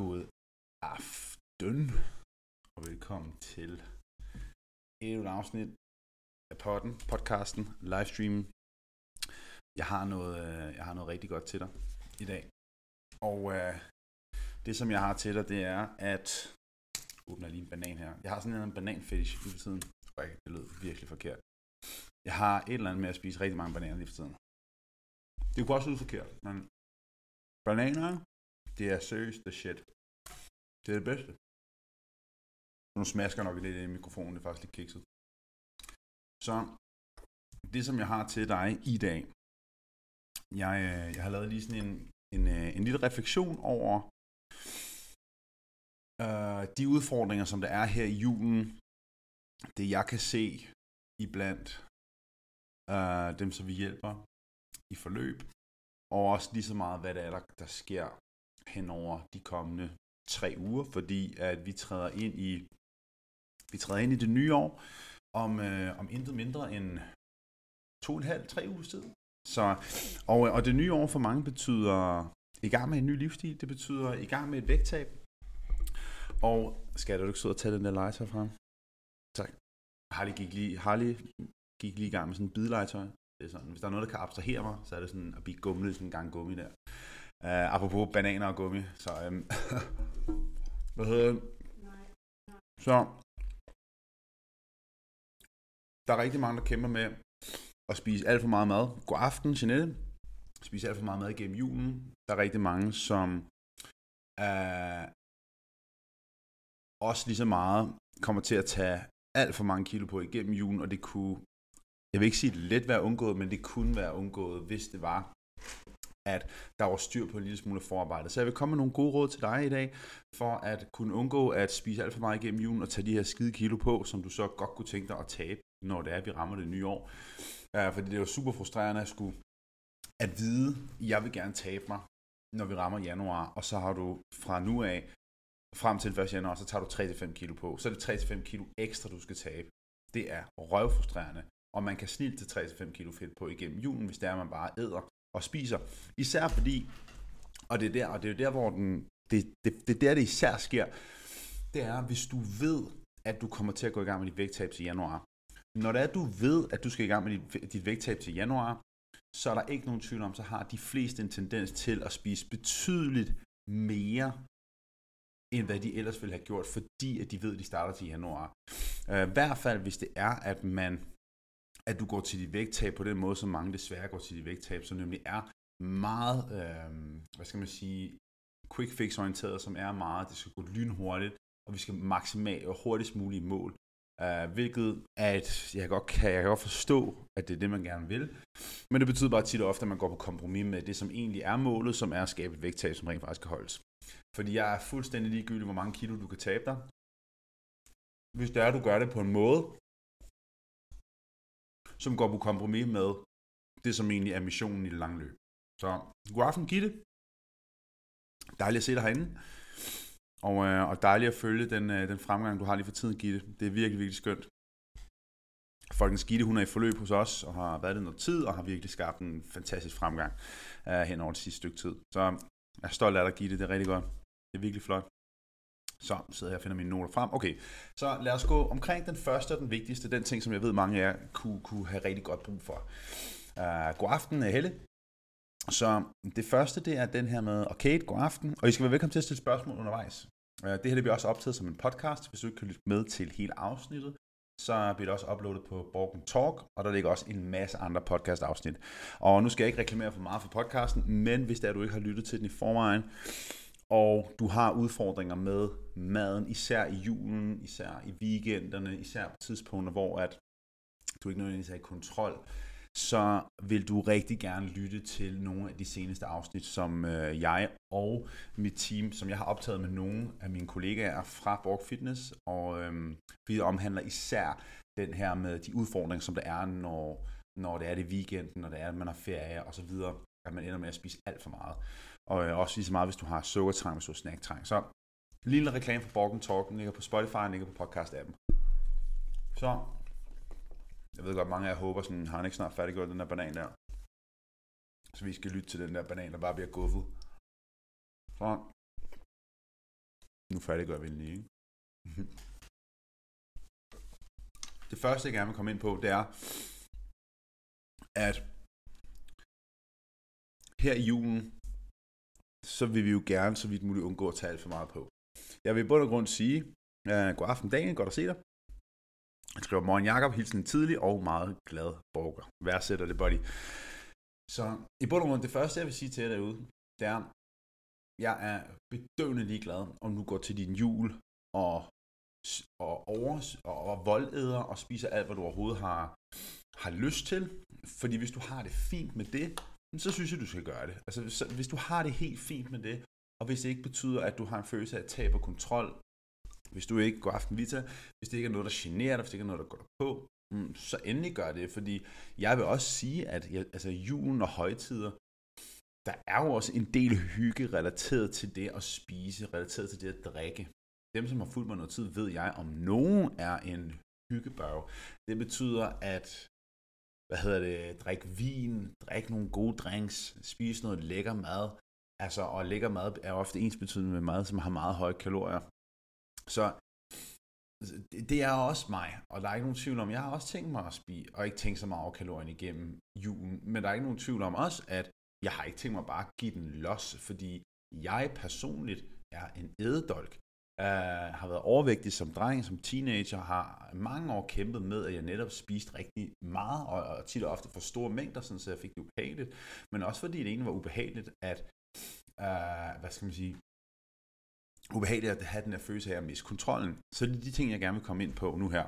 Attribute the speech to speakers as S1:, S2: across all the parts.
S1: God aften, og velkommen til endnu et afsnit af podden, podcasten, livestreamen. Jeg har noget, øh, jeg har noget rigtig godt til dig i dag. Og øh, det, som jeg har til dig, det er, at... Åbner lige en banan her. Jeg har sådan en bananfetish lige for tiden. Okay, det lød virkelig forkert. Jeg har et eller andet med at spise rigtig mange bananer lige for tiden. Det kunne også lyde forkert, men bananer, det er seriøst the shit. Det er det bedste. Nu smasker nok lidt i mikrofonen, det er faktisk lidt kikset. Så det, som jeg har til dig i dag, jeg, øh, jeg har lavet lige sådan en, en, øh, en lille refleksion over øh, de udfordringer, som der er her i julen. Det jeg kan se iblandt øh, dem, som vi hjælper i forløb. Og også lige så meget, hvad det er, der, der sker hen over de kommende tre uger, fordi at vi træder ind i vi træder ind i det nye år om, øh, om intet mindre end to og en halv, tre uger tid. Så, og, øh, og det nye år for mange betyder i gang med en ny livsstil, det betyder i gang med et vægttab. Og skal du ikke sidde og tage den der legetøj frem? Tak. Harley gik lige, Harley gik lige i gang med sådan en bidlegetøj. Det er sådan, hvis der er noget, der kan abstrahere mig, så er det sådan at blive gumlet sådan en gang gummi der. Uh, apropos bananer og gummi, så um, hvad hedder det? Så der er rigtig mange, der kæmper med at spise alt for meget mad. God aften, Jeanette. Spise alt for meget mad igennem julen. Der er rigtig mange, som uh, også lige så meget kommer til at tage alt for mange kilo på igennem julen, og det kunne, jeg vil ikke sige let være undgået, men det kunne være undgået, hvis det var, at der var styr på en lille smule forarbejde. Så jeg vil komme med nogle gode råd til dig i dag, for at kunne undgå at spise alt for meget igennem julen og tage de her skide kilo på, som du så godt kunne tænke dig at tabe, når det er, at vi rammer det nye år. Ja, fordi det er jo super frustrerende at skulle at vide, at jeg vil gerne tabe mig, når vi rammer januar, og så har du fra nu af frem til 1. januar, så tager du 3-5 kilo på. Så er det 3-5 kilo ekstra, du skal tabe. Det er røvfrustrerende, og man kan snilt til 3-5 kilo fedt på igennem julen, hvis det er, at man bare æder og spiser. Især fordi, og det er der, og det er der, hvor den, det, det, det er der, det især sker, det er, hvis du ved, at du kommer til at gå i gang med dit vægttab til januar. Når det er, at du ved, at du skal i gang med dit, dit vægttab til januar, så er der ikke nogen tvivl om, så har de fleste en tendens til at spise betydeligt mere, end hvad de ellers ville have gjort, fordi at de ved, at de starter til januar. Øh, I hvert fald, hvis det er, at man at du går til dit vægttab på den måde, som mange desværre går til dit vægttab, som nemlig er meget, øh, hvad skal man sige, quick fix orienteret, som er meget, det skal gå lynhurtigt, og vi skal maksimalt og hurtigst muligt mål. Uh, hvilket at jeg, godt kan, jeg kan godt forstå, at det er det, man gerne vil. Men det betyder bare tit og ofte, at man går på kompromis med det, som egentlig er målet, som er at skabe et vægttab, som rent faktisk kan holdes. Fordi jeg er fuldstændig ligegyldig, hvor mange kilo du kan tabe dig. Hvis det er, at du gør det på en måde, som går på kompromis med det, som egentlig er missionen i det lange løb. Så god aften, Gitte. Dejligt at se dig herinde. Og, øh, og dejligt at følge den, øh, den fremgang, du har lige for tiden, Gitte. Det er virkelig, virkelig skønt. Folkens Gitte, hun er i forløb hos os, og har været det noget tid, og har virkelig skabt en fantastisk fremgang øh, hen over det sidste stykke tid. Så jeg er stolt af dig, Gitte. Det er rigtig godt. Det er virkelig flot. Så sidder jeg og finder mine noter frem. Okay, så lad os gå omkring den første og den vigtigste, den ting, som jeg ved, mange af jer kunne, kunne have rigtig godt brug for. Uh, god aften, øh, Helle. Så det første, det er den her med, okay, god aften, og I skal være velkommen til at stille spørgsmål undervejs. Uh, det her det bliver også optaget som en podcast, hvis du ikke kan lytte med til hele afsnittet så bliver det også uploadet på Borgen Talk, og der ligger også en masse andre podcast-afsnit. Og nu skal jeg ikke reklamere for meget for podcasten, men hvis det er, du ikke har lyttet til den i forvejen, og du har udfordringer med maden, især i julen, især i weekenderne, især på tidspunkter, hvor at du ikke nødvendigvis er i kontrol, så vil du rigtig gerne lytte til nogle af de seneste afsnit, som øh, jeg og mit team, som jeg har optaget med nogle af mine kollegaer fra Borg Fitness, og øhm, vi omhandler især den her med de udfordringer, som der er, når, når det er det weekenden, når det er, at man har ferie og så videre, at man ender med at spise alt for meget. Og øh, også lige så meget, hvis du har sukkertræng, hvis du har snacktræng. Så lille reklame for Borgen Talk, den ligger på Spotify, den ligger på podcast-appen. Så, jeg ved godt, mange af jer håber sådan, har han ikke snart færdiggjort den der banan der? Så vi skal lytte til den der banan, der bare bliver guffet. Så, Nu færdiggør vi den lige. Ikke? Det første, jeg gerne vil komme ind på, det er, at her i julen, så vil vi jo gerne så vidt muligt undgå at tage alt for meget på. Jeg vil i bund og grund sige, uh, god aften dagen, godt at se dig. Jeg skriver morgen Jakob, hilsen tidlig og meget glad borger. Værdsætter det, buddy. Så i bund og grund, det første, jeg vil sige til jer derude, det er, jeg er bedøvende ligeglad, om du går til din jul og, og over og, og voldæder og spiser alt, hvad du overhovedet har, har lyst til. Fordi hvis du har det fint med det, så synes jeg, du skal gøre det. Altså, så, hvis du har det helt fint med det, og hvis det ikke betyder, at du har en følelse af tab og kontrol, hvis du ikke går aften vita, hvis det ikke er noget, der generer dig, hvis det ikke er noget, der går dig på, mm, så endelig gør det, fordi jeg vil også sige, at jeg, altså julen og højtider, der er jo også en del hygge relateret til det at spise, relateret til det at drikke. Dem, som har fulgt mig noget tid, ved jeg, om nogen er en hyggebørg. Det betyder, at hvad hedder det, drikke vin, drikke nogle gode drinks, spise noget lækker mad. Altså, og lækker mad er ofte ensbetydende med mad, som har meget høje kalorier. Så det er også mig, og der er ikke nogen tvivl om, jeg har også tænkt mig at spise, og ikke tænkt så meget over kalorien igennem julen, men der er ikke nogen tvivl om også, at jeg har ikke tænkt mig bare at give den los, fordi jeg personligt er en ædedolk. Uh, har været overvægtig som dreng, som teenager, har mange år kæmpet med, at jeg netop spiste rigtig meget, og, og tit og ofte for store mængder, sådan, så jeg fik det ubehageligt. Men også fordi det egentlig var ubehageligt, at, uh, hvad skal man sige, ubehageligt at have den her følelse af at miste kontrollen. Så det er de ting, jeg gerne vil komme ind på nu her.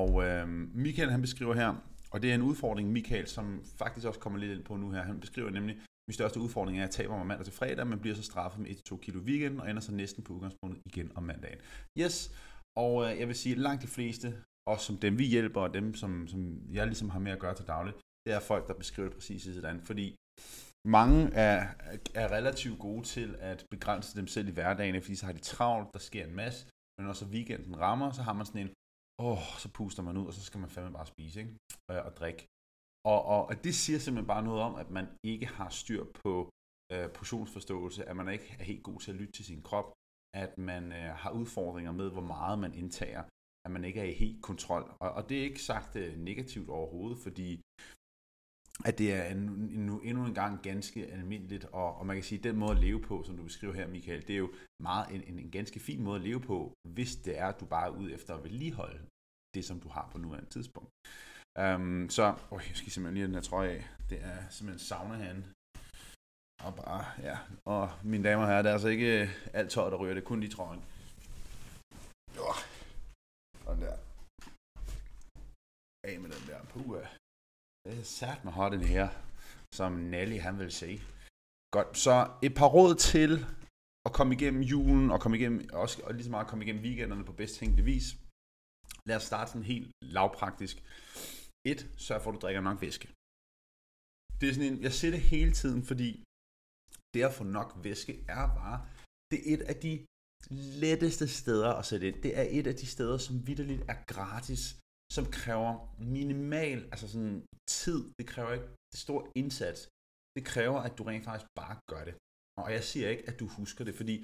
S1: Og øh, Michael han beskriver her, og det er en udfordring, Michael, som faktisk også kommer lidt ind på nu her. Han beskriver nemlig, min største udfordring er, at jeg taber mig mandag til fredag, men bliver så straffet med 1-2 kilo weekend, og ender så næsten på udgangspunktet igen om mandagen. Yes, og øh, jeg vil sige, at langt de fleste, også som dem vi hjælper, og dem som, som jeg ligesom har med at gøre til dagligt, det er folk, der beskriver det præcis sådan, fordi mange er, er relativt gode til at begrænse dem selv i hverdagen, fordi så har de travlt, der sker en masse, men når så weekenden rammer, så har man sådan en, åh, oh, så puster man ud, og så skal man fandme bare spise, ikke? Og, og drikke. Og, og, og det siger simpelthen bare noget om, at man ikke har styr på øh, portionsforståelse, at man ikke er helt god til at lytte til sin krop, at man øh, har udfordringer med, hvor meget man indtager, at man ikke er i helt kontrol. Og, og det er ikke sagt øh, negativt overhovedet, fordi at det er en, en, endnu en gang ganske almindeligt, og, og man kan sige, at den måde at leve på, som du beskriver her, Michael, det er jo meget en, en, en ganske fin måde at leve på, hvis det er, at du bare er ude efter at vedligeholde det, som du har på nuværende tidspunkt. Um, så, åh, jeg skal simpelthen lige den her trøje af. Det er simpelthen sauna herinde. Og bare, ja. Og mine damer og herrer, det er altså ikke øh, alt tøj, der ryger, det er kun de trøjen. Jo. Sådan der. Af med den der. Puh, det er sat med hot den her, som Nelly han vil sige. Godt, så et par råd til at komme igennem julen, og komme igennem, også og lige så meget komme igennem weekenderne på bedst tænkelig vis. Lad os starte sådan helt lavpraktisk. Et, sørg for, at du drikker nok væske. Det er sådan en, jeg ser det hele tiden, fordi det at få nok væske er bare, det er et af de letteste steder at sætte ind. Det er et af de steder, som vidderligt er gratis, som kræver minimal, altså sådan tid. Det kræver ikke det store indsats. Det kræver, at du rent faktisk bare gør det. Og jeg siger ikke, at du husker det, fordi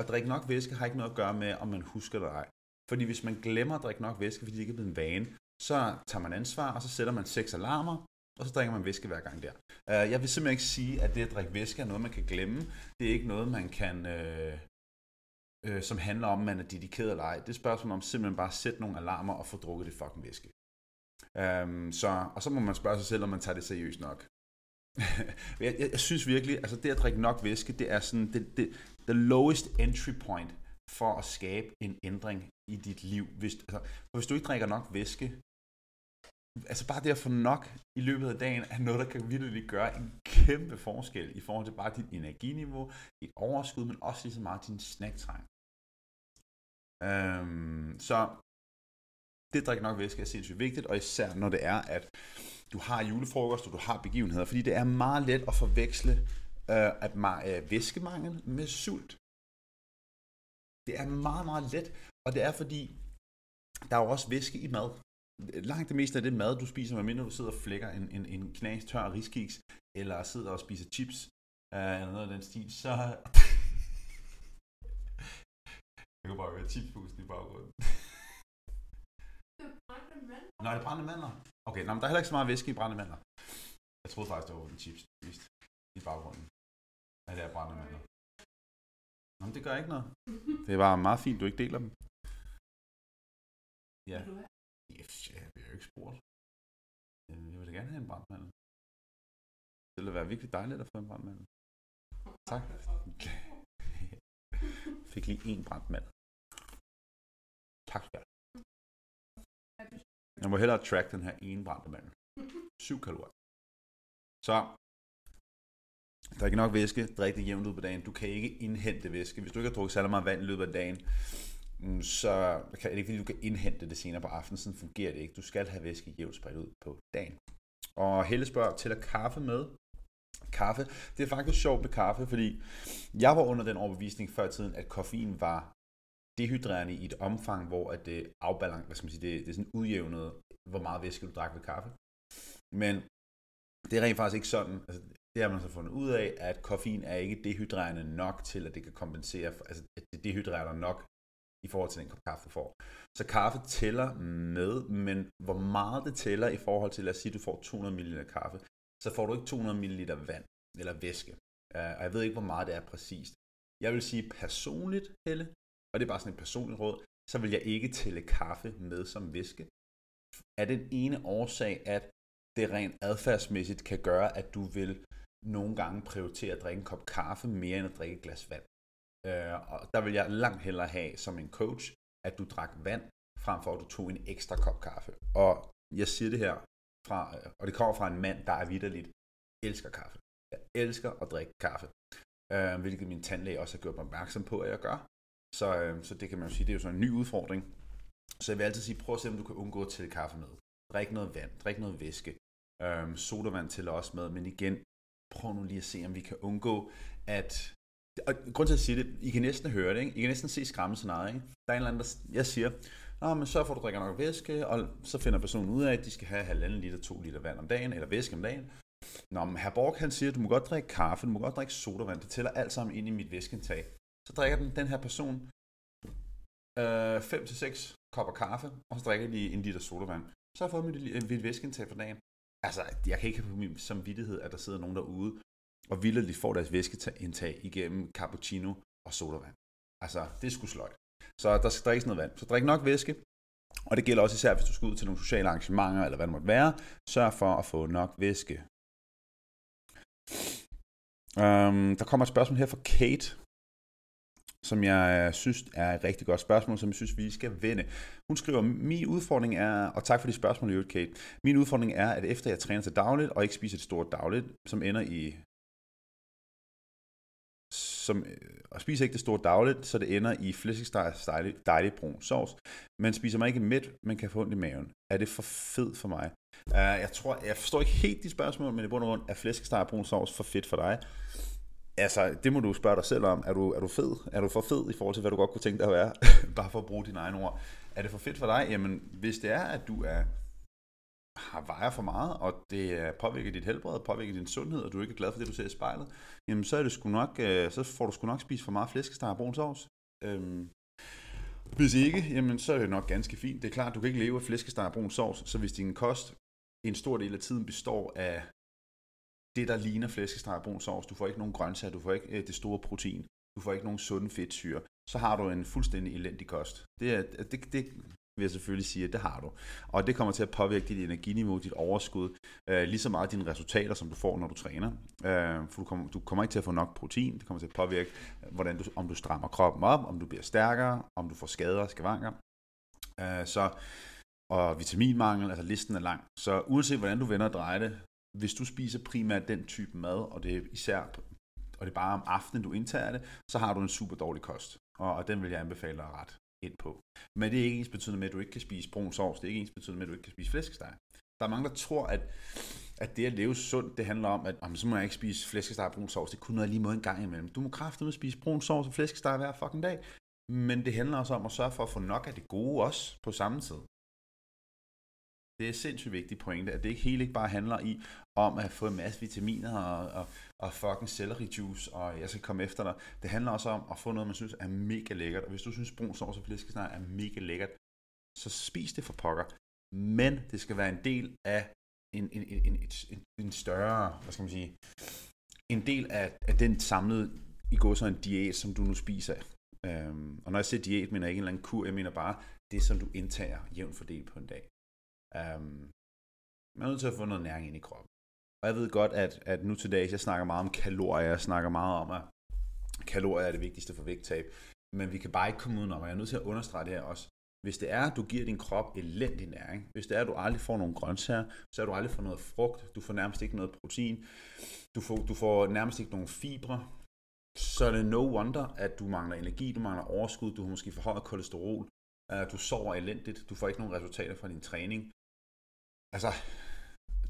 S1: at drikke nok væske har ikke noget at gøre med, om man husker det eller ej. Fordi hvis man glemmer at drikke nok væske, fordi det ikke er blevet en vane, så tager man ansvar, og så sætter man seks alarmer, og så drikker man væske hver gang der. Uh, jeg vil simpelthen ikke sige, at det at drikke væske er noget, man kan glemme. Det er ikke noget, man kan, uh, uh, som handler om, man er dedikeret eller ej. Det er spørgsmål om simpelthen bare at sætte nogle alarmer og få drukket det fucking væske. Um, så, og så må man spørge sig selv, om man tager det seriøst nok. jeg, jeg, jeg synes virkelig, altså det at drikke nok væske, det er sådan det, det, the lowest entry point for at skabe en ændring i dit liv. Hvis, altså, hvis du ikke drikker nok væske, altså bare det at få nok i løbet af dagen, er noget, der kan virkelig gøre en kæmpe forskel i forhold til bare dit energiniveau, dit overskud, men også lige så meget din snacktræng. Øhm, så det at drikke nok væske er sindssygt vigtigt, og især når det er, at du har julefrokost, og du har begivenheder, fordi det er meget let at forveksle øh, at, øh, væskemangel med sult. Det er meget, meget let, og det er fordi, der er jo også væske i mad. Langt det meste af det mad, du spiser, medmindre du sidder og flækker en, en, en knas tør riskiks, eller sidder og spiser chips, øh, eller noget af den stil, så... bare være chipspusten i baggrunden.
S2: Det er brændte.
S1: Nå, er det brændende mandler? Okay, nå, men der er heller ikke så meget væske i brændende mandler. Jeg troede faktisk, det var en chips vist, i baggrunden. Ja, det er brændende mandler. Nå, men det gør ikke noget. Det er bare meget fint, du ikke deler dem. Ja.
S2: Vil du have?
S1: Yes, jeg bliver jo ikke spurgt. Øh, Jeg vil da gerne have en brandmand. Det ville være virkelig dejligt at få en brandmand. Tak. Fik lige en brandmand. Tak skal du have. Jeg må hellere track den her ene brandmand. 7 kalorier. Så drik nok væske, drik det jævnt ud på dagen. Du kan ikke indhente væske. Hvis du ikke har drukket særlig meget vand i løbet af dagen, Mm, så kan, er det ikke fordi, du kan indhente det senere på aftenen. Sådan fungerer det ikke. Du skal have væske jævnt spredt ud på dagen. Og Helle spørger, tæller kaffe med? Kaffe. Det er faktisk sjovt med kaffe, fordi jeg var under den overbevisning før i tiden, at koffein var dehydrerende i et omfang, hvor at det afbalance, hvad skal man sige, det, det er sådan udjævnet, hvor meget væske du drak ved kaffe. Men det er rent faktisk ikke sådan. Altså, det har man så fundet ud af, at koffein er ikke dehydrerende nok til, at det kan kompensere, for, altså at det dehydrerer dig nok i forhold til den kop kaffe, du får. Så kaffe tæller med, men hvor meget det tæller i forhold til, lad os sige, at du får 200 ml kaffe, så får du ikke 200 ml vand eller væske. Øh, og jeg ved ikke, hvor meget det er præcist. Jeg vil sige personligt, Helle, og det er bare sådan et personligt råd, så vil jeg ikke tælle kaffe med som væske. Er den ene årsag, at det rent adfærdsmæssigt kan gøre, at du vil nogle gange prioritere at drikke en kop kaffe mere end at drikke et glas vand. Øh, og der vil jeg langt hellere have som en coach, at du drak vand, frem for at du tog en ekstra kop kaffe. Og jeg siger det her, fra, øh, og det kommer fra en mand, der er vidderligt elsker kaffe. Jeg elsker at drikke kaffe, øh, hvilket min tandlæge også har gjort mig opmærksom på, at jeg gør. Så, øh, så det kan man jo sige, det er jo sådan en ny udfordring. Så jeg vil altid sige, prøv at se, om du kan undgå at tælle kaffe med. Drik noget vand, drik noget væske. Øhm, sodavand tæller også med, men igen, prøv nu lige at se, om vi kan undgå, at... Og grund til at sige det, I kan næsten høre det, ikke? I kan næsten se skræmmescenariet, ikke? Der er en eller anden, der... Jeg siger, Nå, men så får du drikker nok væske, og så finder personen ud af, at de skal have halvanden liter, to liter vand om dagen, eller væske om dagen. Nå, men herr Borg, han siger, at du må godt drikke kaffe, du må godt drikke sodavand, det tæller alt sammen ind i mit væskeindtag. Så drikker den, den her person øh, 5-6 kopper kaffe, og så drikker de en liter sodavand. Så har jeg fået mit, mit væskeindtag for dagen. Altså, jeg kan ikke have på min samvittighed, at der sidder nogen derude, og vildt får deres væskeindtag igennem cappuccino og sodavand. Altså, det skulle sgu sløjt. Så der skal drikkes noget vand. Så drik nok væske, og det gælder også især, hvis du skal ud til nogle sociale arrangementer, eller hvad det måtte være. Sørg for at få nok væske. Um, der kommer et spørgsmål her fra Kate, som jeg synes er et rigtig godt spørgsmål, som jeg synes, vi skal vende. Hun skriver, min udfordring er, og tak for de spørgsmål, Kate, min udfordring er, at efter jeg træner til dagligt, og ikke spiser et stort dagligt, som ender i som, øh, og spiser ikke det store dagligt, så det ender i flæskesteg dejlig, dejlig brun sovs, men spiser man ikke midt, man kan få ondt i maven. Er det for fed for mig? Uh, jeg tror, jeg forstår ikke helt de spørgsmål, men i bund og grund er flæskesteg brun sovs for fedt for dig? Altså, det må du spørge dig selv om. Er du, er du fed? Er du for fed i forhold til, hvad du godt kunne tænke dig at være? Bare for at bruge dine egne ord. Er det for fedt for dig? Jamen, hvis det er, at du er har vejer for meget, og det påvirker dit helbred, påvirker din sundhed, og du ikke er glad for det, du ser i spejlet, jamen så, er det sgu nok, øh, så får du sgu nok spist for meget flæskesteg og brun sovs. Øhm, hvis ikke, jamen så er det nok ganske fint. Det er klart, du kan ikke leve af flæskesteg og brun sovs, så hvis din kost en stor del af tiden består af det, der ligner flæskesteg og brun sovs, du får ikke nogen grøntsager, du får ikke øh, det store protein, du får ikke nogen sunde fedtsyre, så har du en fuldstændig elendig kost. Det, er, det, det vil jeg selvfølgelig sige, at det har du. Og det kommer til at påvirke dit energiniveau, dit overskud, øh, lige så meget dine resultater, som du får, når du træner. Øh, for du kommer, du kommer ikke til at få nok protein, det kommer til at påvirke, hvordan du, om du strammer kroppen op, om du bliver stærkere, om du får skader og skavanker. Øh, så, og vitaminmangel, altså listen er lang. Så uanset hvordan du vender og drejer det, hvis du spiser primært den type mad, og det er især og det er bare om aftenen, du indtager det, så har du en super dårlig kost. Og, og den vil jeg anbefale dig ret ind på. Men det er ikke ens betydende med, at du ikke kan spise brun sovs. Det er ikke ens betydende med, at du ikke kan spise flæskesteg. Der er mange, der tror, at, at det at leve sundt, det handler om, at om, så må jeg ikke spise flæskesteg og brun sovs. Det kunne noget lige måde en gang imellem. Du må kraftedeme spise brun sovs og flæskesteg hver fucking dag. Men det handler også om at sørge for at få nok af det gode også på samme tid. Det er sindssygt vigtigt pointe, at det ikke hele ikke bare handler i om at få en masse vitaminer og, og, og fucking celery juice, og jeg skal komme efter dig. Det handler også om at få noget, man synes er mega lækkert. Og hvis du synes, brun sovs og flæskesteg er mega lækkert, så spis det for pokker. Men det skal være en del af en, en, en, en, en, en større, hvad skal man sige, en del af, af den samlede i går så en diæt, som du nu spiser. Øhm, og når jeg siger diæt, mener jeg ikke en eller anden kur, jeg mener bare det, som du indtager jævnt fordelt på en dag. Øhm, man er nødt til at få noget næring ind i kroppen. Og jeg ved godt, at, at nu til dags, jeg snakker meget om kalorier, jeg snakker meget om, at kalorier er det vigtigste for vægttab. Men vi kan bare ikke komme udenom, og jeg er nødt til at understrege det her også. Hvis det er, at du giver din krop elendig næring, hvis det er, at du aldrig får nogen grøntsager, så er du aldrig får noget frugt, du får nærmest ikke noget protein, du får, du får nærmest ikke nogen fibre, så er det no wonder, at du mangler energi, du mangler overskud, du har måske for højt kolesterol, øh, du sover elendigt, du får ikke nogen resultater fra din træning. Altså,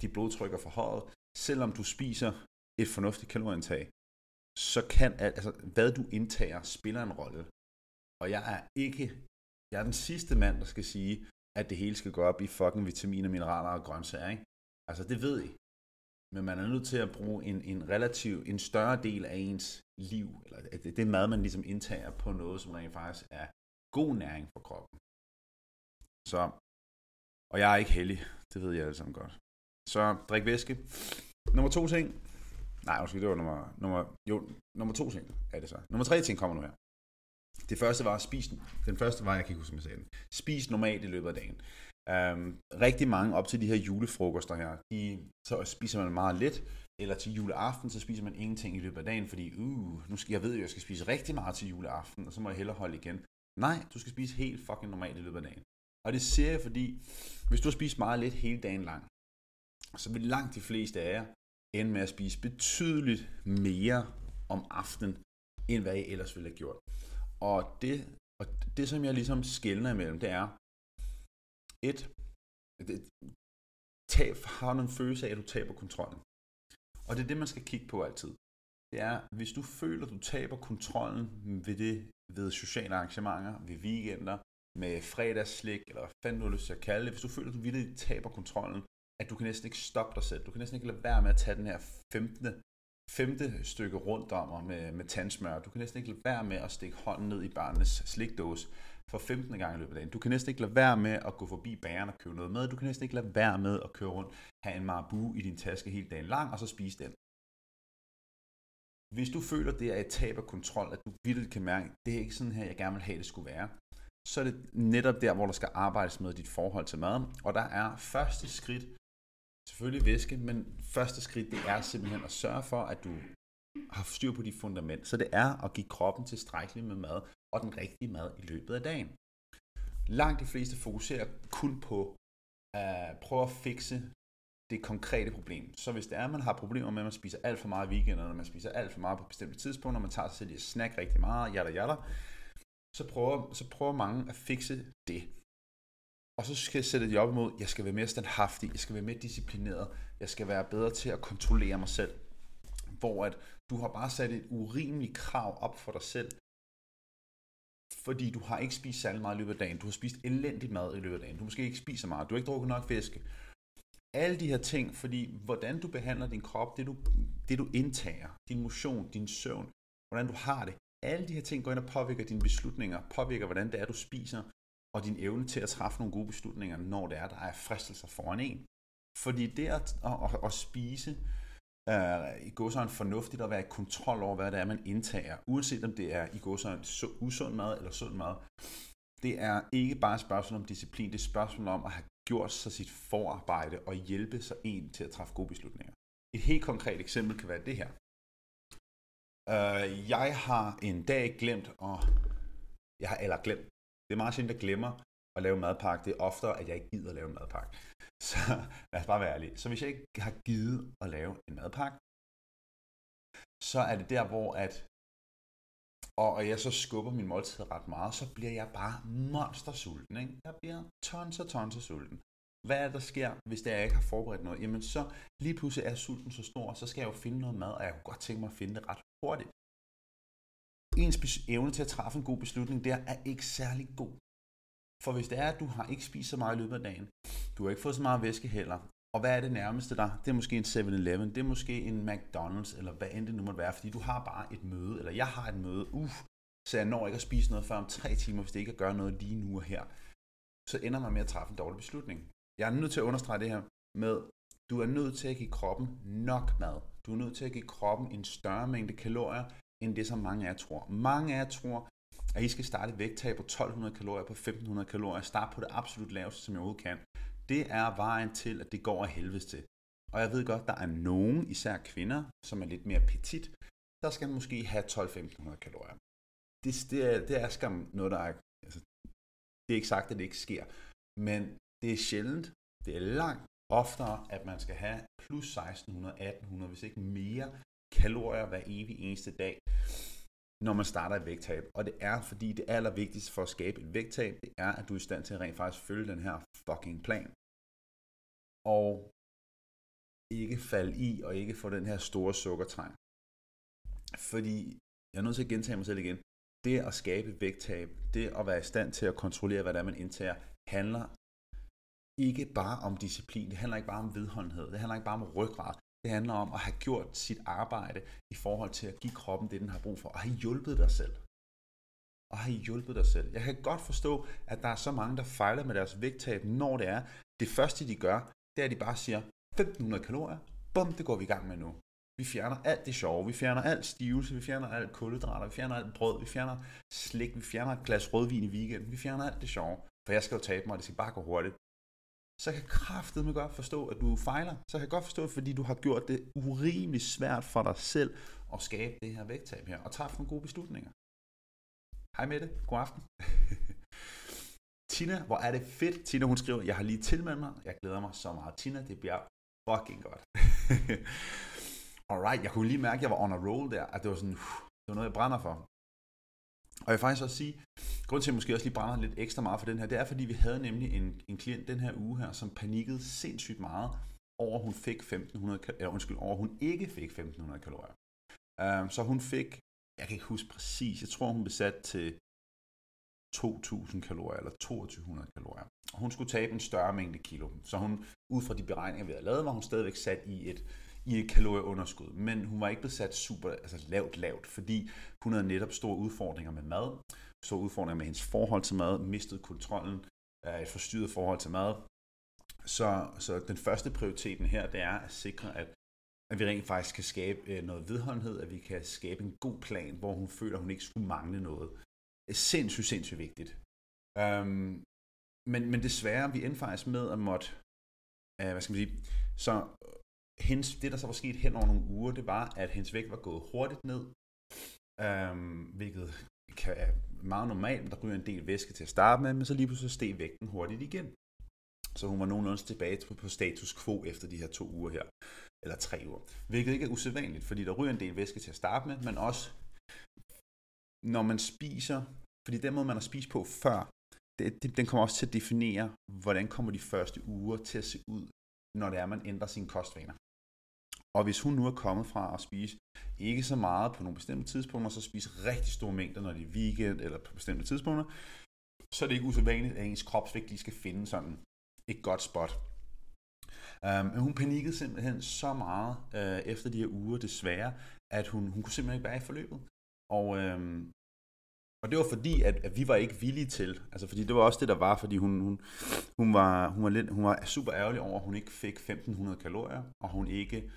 S1: dit blodtryk er for højt. Selvom du spiser et fornuftigt kalorieindtag, så kan, altså, hvad du indtager, spiller en rolle. Og jeg er ikke jeg er den sidste mand, der skal sige, at det hele skal gå op i fucking vitaminer, mineraler og grøntsager. Ikke? Altså, det ved I. Men man er nødt til at bruge en, en relativ, en større del af ens liv, eller det, det mad, man ligesom indtager på noget, som rent faktisk er god næring for kroppen. Så, og jeg er ikke heldig, det ved jeg alle sammen godt. Så drik væske. Nummer to ting. Nej, måske det var nummer, nummer, jo, nummer to ting er det så. Nummer tre ting kommer nu her. Det første var at spise, den første var, jeg kan ikke huske, sagde den. Spis normalt i løbet af dagen. Um, rigtig mange op til de her julefrokoster her, de, så spiser man meget lidt, eller til juleaften, så spiser man ingenting i løbet af dagen, fordi uh, nu skal, jeg ved jo, jeg skal spise rigtig meget til juleaften, og så må jeg hellere holde igen. Nej, du skal spise helt fucking normalt i løbet af dagen. Og det ser jeg, fordi hvis du har spist meget lidt hele dagen lang, så vil langt de fleste af jer ende med at spise betydeligt mere om aftenen, end hvad I ellers ville have gjort. Og det, og det som jeg ligesom skældner imellem, det er, et, det, tab, har du en følelse af, at du taber kontrollen. Og det er det, man skal kigge på altid. Det er, hvis du føler, at du taber kontrollen ved det, ved sociale arrangementer, ved weekender, med fredagsslik, eller hvad fanden du har lyst til at kalde det, hvis du føler, at du virkelig taber kontrollen, at du kan næsten ikke stoppe dig selv. Du kan næsten ikke lade være med at tage den her 15 femte stykke rundt om med, med tandsmør. Du kan næsten ikke lade være med at stikke hånden ned i barnets slikdåse for 15. gang i løbet af dagen. Du kan næsten ikke lade være med at gå forbi bageren og købe noget med. Du kan næsten ikke lade være med at køre rundt, have en marabu i din taske hele dagen lang, og så spise den. Hvis du føler, det er et tab af kontrol, at du vildt kan mærke, det er ikke sådan her, jeg gerne vil have, det skulle være, så er det netop der, hvor der skal arbejdes med dit forhold til mad. Og der er første skridt selvfølgelig væske, men første skridt, det er simpelthen at sørge for, at du har styr på dit fundament. Så det er at give kroppen tilstrækkeligt med mad, og den rigtige mad i løbet af dagen. Langt de fleste fokuserer kun på at prøve at fikse det konkrete problem. Så hvis det er, at man har problemer med, at man spiser alt for meget i weekenden, eller man spiser alt for meget på bestemte tidspunkter, man tager sig til at snakke rigtig meget, jada jada, så prøver, så prøver mange at fikse det. Og så skal jeg sætte det op imod, jeg skal være mere standhaftig, jeg skal være mere disciplineret, jeg skal være bedre til at kontrollere mig selv. Hvor at du har bare sat et urimeligt krav op for dig selv, fordi du har ikke spist særlig meget i løbet af dagen. Du har spist elendigt mad i løbet af dagen. Du måske ikke spiser meget. Du har ikke drukket nok fisk. Alle de her ting, fordi hvordan du behandler din krop, det du, det du indtager, din motion, din søvn, hvordan du har det, alle de her ting går ind og påvirker dine beslutninger, påvirker hvordan det er, du spiser, og din evne til at træffe nogle gode beslutninger, når det er, der er fristelser foran en. Fordi det at, at, at, at spise uh, i går så fornuftigt at være i kontrol over, hvad det er, man indtager, uanset om det er i går så usund mad eller sund mad, det er ikke bare et spørgsmål om disciplin, det er et spørgsmål om at have gjort sig sit forarbejde og hjælpe sig en til at træffe gode beslutninger. Et helt konkret eksempel kan være det her. Uh, jeg har en dag glemt at, jeg har, eller glemt, det er meget sjældent, at jeg glemmer at lave madpakke. Det er oftere, at jeg ikke gider at lave en madpakke. Så lad os bare være ærlige. Så hvis jeg ikke har givet at lave en madpakke, så er det der, hvor at og jeg så skubber min måltid ret meget, så bliver jeg bare monstersulten. Ikke? Jeg bliver tons og tons af sulten. Hvad er der sker, hvis jeg ikke har forberedt noget? Jamen så lige pludselig er sulten så stor, så skal jeg jo finde noget mad, og jeg kunne godt tænke mig at finde det ret hurtigt ens evne til at træffe en god beslutning der er ikke særlig god. For hvis det er, at du har ikke spist så meget i løbet af dagen, du har ikke fået så meget væske heller, og hvad er det nærmeste der? Det er måske en 7-Eleven, det er måske en McDonald's, eller hvad end det nu måtte være, fordi du har bare et møde, eller jeg har et møde, uff, så jeg når ikke at spise noget før om tre timer, hvis det ikke er at gøre noget lige nu og her. Så ender man med at træffe en dårlig beslutning. Jeg er nødt til at understrege det her med, du er nødt til at give kroppen nok mad. Du er nødt til at give kroppen en større mængde kalorier, end det, som mange af jer tror. Mange af jer tror, at I skal starte vægttab på 1200 kalorier, på 1500 kalorier, start på det absolut laveste, som jeg overhovedet kan. Det er vejen til, at det går af helvedes til. Og jeg ved godt, der er nogen, især kvinder, som er lidt mere petit, der skal måske have 12-1500 kalorier. Det, det, er, det er skam noget, der er... Altså, det er ikke sagt, at det ikke sker. Men det er sjældent, det er langt oftere, at man skal have plus 1600, 1800, hvis ikke mere kalorier hver evig eneste dag, når man starter et vægttab. Og det er, fordi det allervigtigste for at skabe et vægttab, det er, at du er i stand til at rent faktisk følge den her fucking plan. Og ikke falde i, og ikke få den her store sukkertræng. Fordi, jeg er nødt til at gentage mig selv igen, det at skabe vægttab, det at være i stand til at kontrollere, hvad det er, man indtager, handler ikke bare om disciplin, det handler ikke bare om vedholdenhed, det handler ikke bare om ryggrad, det handler om at have gjort sit arbejde i forhold til at give kroppen det, den har brug for, og have hjulpet dig selv. Og have hjulpet dig selv. Jeg kan godt forstå, at der er så mange, der fejler med deres vægttab, når det er. Det første, de gør, det er, at de bare siger, 1500 kalorier, bum, det går vi i gang med nu. Vi fjerner alt det sjove, vi fjerner alt stivelse, vi fjerner alt kulhydrater, vi fjerner alt brød, vi fjerner slik, vi fjerner et glas rødvin i weekenden, vi fjerner alt det sjove. For jeg skal jo tabe mig, og det skal bare gå hurtigt så kan jeg kraftedeme godt forstå, at du fejler. Så kan jeg godt forstå, fordi du har gjort det urimeligt svært for dig selv at skabe det her vægttab her, og træffe nogle gode beslutninger. Hej med det. God aften. Tina, hvor er det fedt. Tina, hun skriver, jeg har lige tilmeldt mig. Jeg glæder mig så meget. Tina, det bliver fucking godt. Alright, jeg kunne lige mærke, at jeg var on a roll der. At det var sådan, det var noget, jeg brænder for. Og jeg vil faktisk også sige, grund til at jeg måske også lige brænder lidt ekstra meget for den her, det er fordi vi havde nemlig en, en klient den her uge her, som panikkede sindssygt meget over, hun fik 1500, eller undskyld, over, hun ikke fik 1500 kalorier. Um, så hun fik, jeg kan ikke huske præcis, jeg tror hun blev sat til 2000 kalorier eller 2200 kalorier. Og hun skulle tabe en større mængde kilo. Så hun, ud fra de beregninger, vi havde lavet, var hun stadigvæk sat i et i et kalorieunderskud. Men hun var ikke blevet sat super altså lavt, lavt, fordi hun havde netop store udfordringer med mad, store udfordringer med hendes forhold til mad, mistet kontrollen, øh, et forstyrret forhold til mad. Så, så den første prioriteten her, det er at sikre, at, at vi rent faktisk kan skabe øh, noget vedholdenhed, at vi kan skabe en god plan, hvor hun føler, at hun ikke skulle mangle noget. Det er sindssygt, sindssygt vigtigt. Um, men, men desværre, vi endte faktisk med at måtte, uh, hvad skal man sige, så hendes, det, der så var sket hen over nogle uger, det var, at hendes vægt var gået hurtigt ned, øhm, hvilket kan, er meget normalt, der ryger en del væske til at starte med, men så lige pludselig steg vægten hurtigt igen. Så hun var nogenlunde tilbage på, på status quo efter de her to uger her, eller tre uger. Hvilket ikke er usædvanligt, fordi der ryger en del væske til at starte med, men også når man spiser, fordi den måde, man har spist på før, det, det, den kommer også til at definere, hvordan kommer de første uger til at se ud, når det er, man ændrer sine kostvaner. Og hvis hun nu er kommet fra at spise ikke så meget på nogle bestemte tidspunkter, så spise rigtig store mængder, når det er weekend eller på bestemte tidspunkter, så er det ikke usædvanligt, at ens kropsvægt lige skal finde sådan et godt spot. Um, men hun panikkede simpelthen så meget uh, efter de her uger, desværre, at hun, hun kunne simpelthen ikke være i forløbet. Og, um, og det var fordi, at, at vi var ikke villige til, altså fordi det var også det, der var, fordi hun, hun, hun, var, hun, var, lidt, hun var super ærgerlig over, at hun ikke fik 1500 kalorier, og hun ikke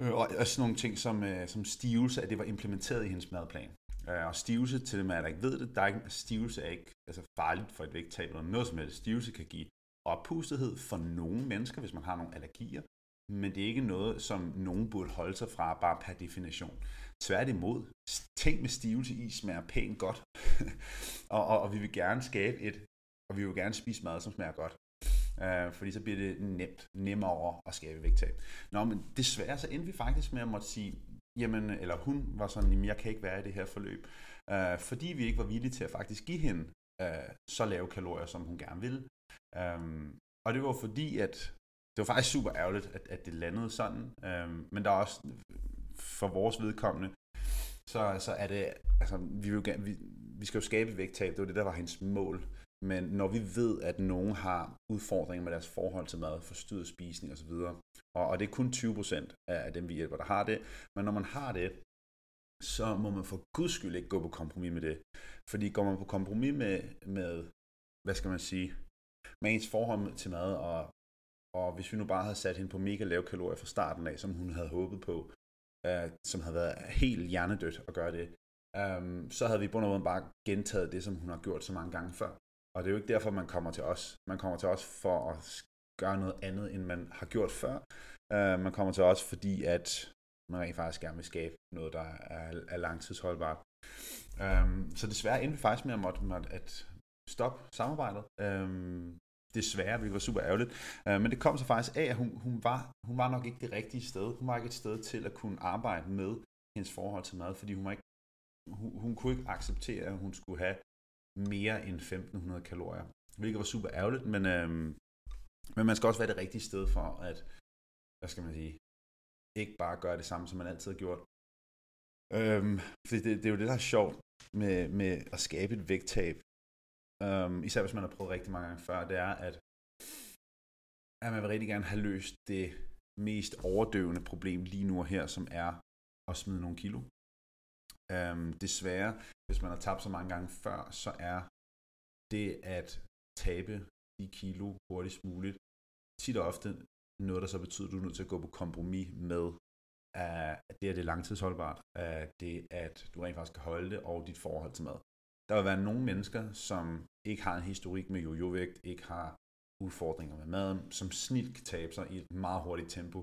S1: Øh, og, også sådan nogle ting som, øh, som stivelse, at det var implementeret i hendes madplan. Øh, og stivelse, til dem, der ikke ved det, der er ikke, stivelse er ikke altså farligt for et vægttab eller noget som helst. Stivelse kan give oppustethed for nogle mennesker, hvis man har nogle allergier, men det er ikke noget, som nogen burde holde sig fra, bare per definition. Tværtimod, ting med stivelse i smager pænt godt, og, og, og vi vil gerne skabe et, og vi vil gerne spise mad, som smager godt. Øh, fordi så bliver det nemt, nemmere at skabe vægttab. Nå, men desværre så endte vi faktisk med at måtte sige, jamen, eller hun var sådan, jamen, jeg kan ikke være i det her forløb. Øh, fordi vi ikke var villige til at faktisk give hende øh, så lave kalorier, som hun gerne ville. Øh, og det var fordi, at det var faktisk super ærgerligt, at, at det landede sådan. Øh, men der er også, for vores vedkommende, så, så er det, altså, vi, vil gerne, vi, vi skal jo skabe vægttab, det var det, der var hendes mål. Men når vi ved, at nogen har udfordringer med deres forhold til mad, forstyrret spisning osv., og, og det er kun 20% af dem, vi hjælper, der har det, men når man har det, så må man for guds skyld ikke gå på kompromis med det. Fordi går man på kompromis med, med hvad skal man sige, med ens forhold til mad, og, og hvis vi nu bare havde sat hende på mega lave kalorier fra starten af, som hun havde håbet på, øh, som havde været helt hjernedødt at gøre det, um, så havde vi på grund bare gentaget det, som hun har gjort så mange gange før. Og det er jo ikke derfor, man kommer til os. Man kommer til os for at gøre noget andet, end man har gjort før. Uh, man kommer til os, fordi at man rent faktisk gerne vil skabe noget, der er, er langtidsholdbart. Um, så desværre endte vi faktisk med at måtte, måtte at stoppe samarbejdet. Um, desværre, hvilket var super ærgerligt. Uh, men det kom så faktisk af, at hun, hun, var, hun var nok ikke det rigtige sted. Hun var ikke et sted til at kunne arbejde med hendes forhold til mad, fordi hun, var ikke, hun, hun kunne ikke acceptere, at hun skulle have mere end 1500 kalorier. Hvilket var super ærgerligt, men, øhm, men man skal også være det rigtige sted for at, hvad skal man sige, ikke bare gøre det samme, som man altid har gjort. Øhm, for det, det er jo det, der er sjovt med, med at skabe et vægttab. Øhm, især hvis man har prøvet rigtig mange gange før, det er, at, at man vil rigtig gerne have løst det mest overdøvende problem lige nu og her, som er at smide nogle kilo. Øhm, desværre, hvis man har tabt så mange gange før, så er det at tabe de kilo hurtigst muligt tit og ofte noget, der så betyder, at du er nødt til at gå på kompromis med, at det er det langtidsholdbart, at det at du rent faktisk kan holde det, og dit forhold til mad. Der vil være nogle mennesker, som ikke har en historik med jojovægt, ikke har udfordringer med maden, som snit kan tabe sig i et meget hurtigt tempo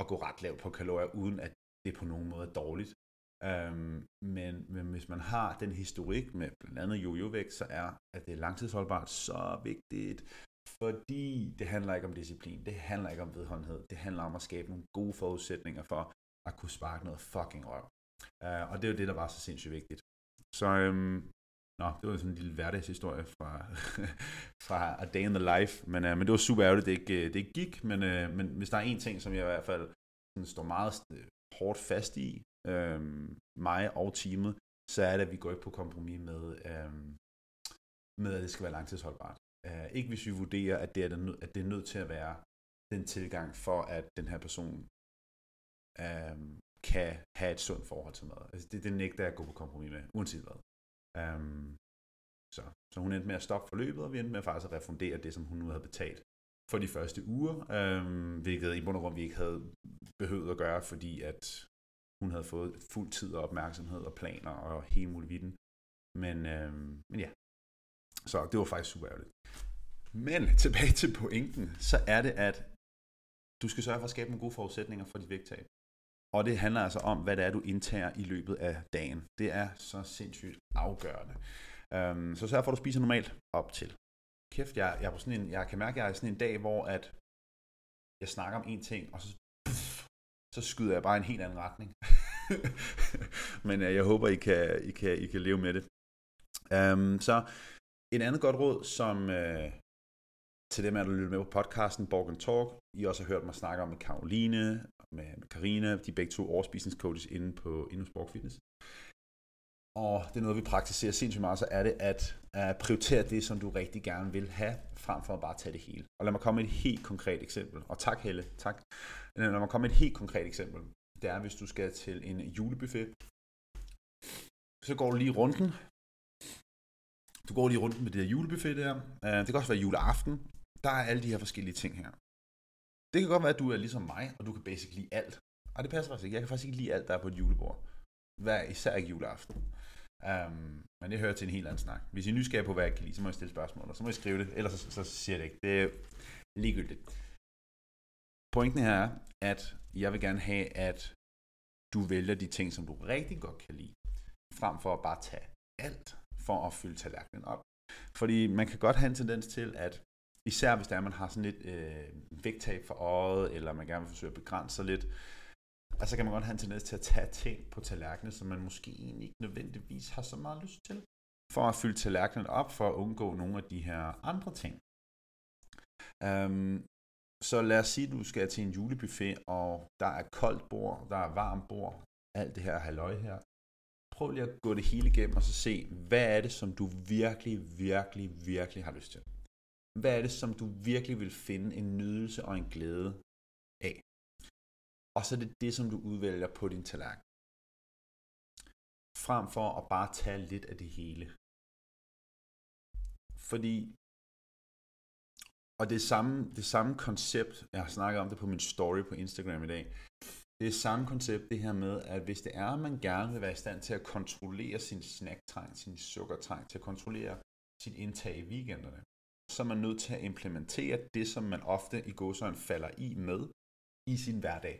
S1: og gå ret lavt på kalorier, uden at det på nogen måde er dårligt. Øhm, men, men hvis man har den historik med blandt andet jojovægt, så er, at det er langtidsholdbart så vigtigt, fordi det handler ikke om disciplin, det handler ikke om vedholdenhed, det handler om at skabe nogle gode forudsætninger for at kunne sparke noget fucking røv. Øh, og det er jo det, der var så sindssygt vigtigt. Så øhm, Nå, det var sådan en lille hverdagshistorie fra, fra A Day in the Life, men, øh, men det var super ærgerligt, det ikke, øh, det ikke gik, men, øh, men hvis der er en ting, som jeg i hvert fald sådan, står meget øh, hårdt fast i, øh, mig og teamet, så er det, at vi går ikke på kompromis med, øh, med at det skal være langtidsholdbart. Øh, ikke hvis vi vurderer, at det, er den, at det er nødt til at være den tilgang for, at den her person øh, kan have et sundt forhold til mad. Altså det, det nægter jeg at gå på kompromis med, uanset hvad. Øh, så, så hun endte med at stoppe forløbet, og vi endte med faktisk at refundere det, som hun nu havde betalt for de første uger, um, hvilket i bund og grund vi ikke havde behøvet at gøre, fordi at hun havde fået fuld tid og opmærksomhed og planer og hele muligheden. Men, øh, men ja, så det var faktisk super ærgerligt. Men tilbage til pointen, så er det, at du skal sørge for at skabe nogle gode forudsætninger for dit vægttab. Og det handler altså om, hvad det er, du indtager i løbet af dagen. Det er så sindssygt afgørende. Øhm, så sørg for, at du spiser normalt op til. Kæft, jeg, jeg, er på sådan en, jeg kan mærke, at jeg er sådan en dag, hvor at jeg snakker om en ting, og så, så skyder jeg bare i en helt anden retning. Men øh, jeg håber, I kan, I kan, I kan leve med det. Um, så en andet godt råd, som uh, til dem, der lytter med på podcasten Borgen Talk, I også har hørt mig snakke om med Karoline, med, Karina, de begge to overspisningscoaches inde på Indus Borg Fitness. Og det er noget, vi praktiserer sindssygt meget, så er det at at prioritere det, som du rigtig gerne vil have, frem for at bare tage det hele. Og lad mig komme med et helt konkret eksempel. Og tak Helle, tak. Øh, lad mig komme med et helt konkret eksempel. Det er, hvis du skal til en julebuffet. Så går du lige runden, du går lige rundt med det her julebuffet der. Øh, det kan også være juleaften. Der er alle de her forskellige ting her. Det kan godt være, at du er ligesom mig, og du kan basically lide alt. Og det passer faktisk ikke. Jeg kan faktisk ikke lide alt, der er på et julebord. Hver især ikke juleaften. Um, men det hører til en helt anden snak. Hvis I er nysgerrige på, hvad jeg kan lide, så må I stille spørgsmål, og så må I skrive det, ellers så, så siger jeg det ikke. Det er ligegyldigt. Pointen her er, at jeg vil gerne have, at du vælger de ting, som du rigtig godt kan lide, frem for at bare tage alt for at fylde tallerkenen op. Fordi man kan godt have en tendens til, at især hvis der er, man har sådan lidt øh, vægttab for øjet, eller man gerne vil forsøge at begrænse sig lidt, altså kan man godt have en tendens til at tage ting på tallerkenen, som man måske egentlig ikke nødvendigvis har så meget lyst til, for at fylde tallerkenen op, for at undgå nogle af de her andre ting. Øhm, så lad os sige, at du skal til en julebuffet, og der er koldt bord, der er varmt bord, alt det her halløj her. prøv lige at gå det hele igennem og så se, hvad er det, som du virkelig, virkelig, virkelig har lyst til? Hvad er det, som du virkelig vil finde en nydelse og en glæde af? Og så er det det, som du udvælger på din tallerken. Frem for at bare tage lidt af det hele. Fordi og det samme, det samme koncept, jeg har snakket om det på min story på Instagram i dag, det er samme koncept det her med, at hvis det er, at man gerne vil være i stand til at kontrollere sin snacktrang, sin sukkertrang, til at kontrollere sit indtag i weekenderne, så er man nødt til at implementere det, som man ofte i godsøjen falder i med i sin hverdag.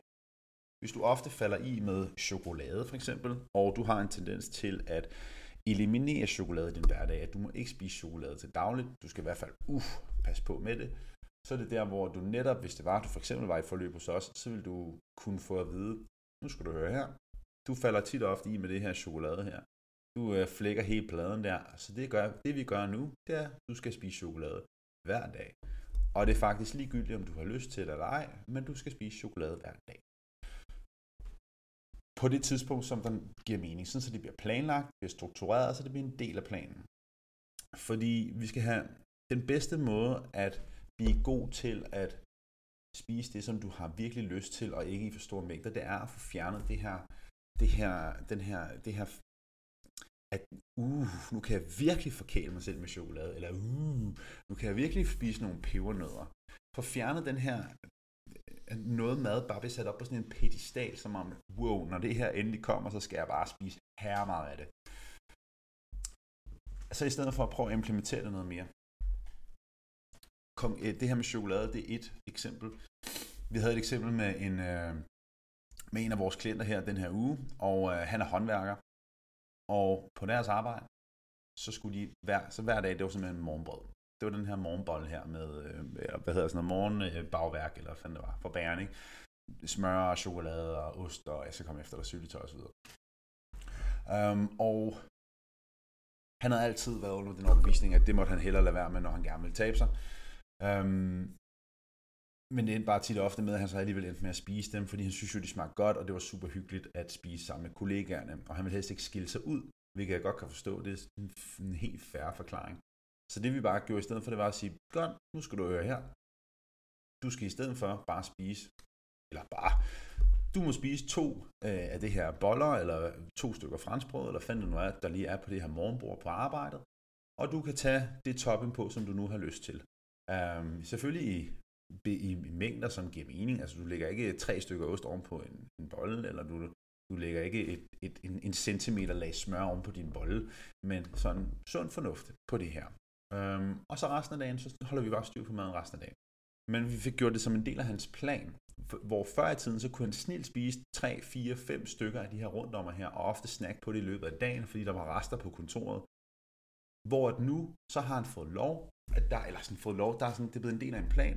S1: Hvis du ofte falder i med chokolade for eksempel, og du har en tendens til at eliminere chokolade i din hverdag, at du må ikke spise chokolade til dagligt, du skal i hvert fald uff, passe på med det, så er det der, hvor du netop, hvis det var, at du for eksempel var i forløb hos os, så vil du kunne få at vide, nu skal du høre her, du falder tit og ofte i med det her chokolade her. Du øh, flækker helt pladen der, så det, gør, det vi gør nu, det er, at du skal spise chokolade hver dag. Og det er faktisk ligegyldigt, om du har lyst til det eller ej, men du skal spise chokolade hver dag. På det tidspunkt, som den giver mening, sådan så det bliver planlagt, bliver struktureret, så det bliver en del af planen. Fordi vi skal have den bedste måde at blive god til at spise det, som du har virkelig lyst til, og ikke i for store mængder, det er at få fjernet det her, det her, den her, det her at uh, nu kan jeg virkelig forkæle mig selv med chokolade, eller uh, nu kan jeg virkelig spise nogle pebernødder. For fjernet den her noget mad bare bliver sat op på sådan en pedestal, som om, wow, når det her endelig kommer, så skal jeg bare spise her meget af det. Så i stedet for at prøve at implementere det noget mere. Kom, øh, det her med chokolade, det er et eksempel. Vi havde et eksempel med en, øh, med en af vores klienter her den her uge, og øh, han er håndværker. Og på deres arbejde, så skulle de hver, så hver dag, det var simpelthen morgenbrød. Det var den her morgenbold her med, øh, hvad hedder sådan noget, morgenbagværk, øh, eller hvad det var, for bæren, ikke? Smør, chokolade og ost, og jeg skal komme efter dig, syltetøj og så videre. Um, og han havde altid været under den overbevisning, at det måtte han hellere lade være med, når han gerne ville tabe sig. Um, men det endte bare tit og ofte med, at han så alligevel endte med at spise dem, fordi han synes jo, de smagte godt, og det var super hyggeligt at spise sammen med kollegaerne. Og han ville helst ikke skille sig ud, hvilket jeg godt kan forstå. Det er en, en helt færre forklaring. Så det vi bare gjorde i stedet for, det var at sige, godt, nu skal du høre her. Du skal i stedet for bare spise, eller bare, du må spise to øh, af det her boller, eller to stykker franskbrød, eller fandt det nu er, der lige er på det her morgenbord på arbejdet. Og du kan tage det topping på, som du nu har lyst til. Um, selvfølgelig i, i, i mængder, som giver mening. Altså du lægger ikke tre stykker ost oven på en, en bolle, eller du, du lægger ikke et, et, en, en centimeter lag smør oven på din bolle, men sådan sund fornuft på det her. Øhm, og så resten af dagen, så holder vi bare styr på maden resten af dagen. Men vi fik gjort det som en del af hans plan, hvor før i tiden, så kunne han snilt spise 3, 4, 5 stykker af de her runddommer her, og ofte snakke på det i løbet af dagen, fordi der var rester på kontoret. Hvor at nu, så har han fået lov, at der, eller sådan fået lov, der er sådan, det er blevet en del af en plan.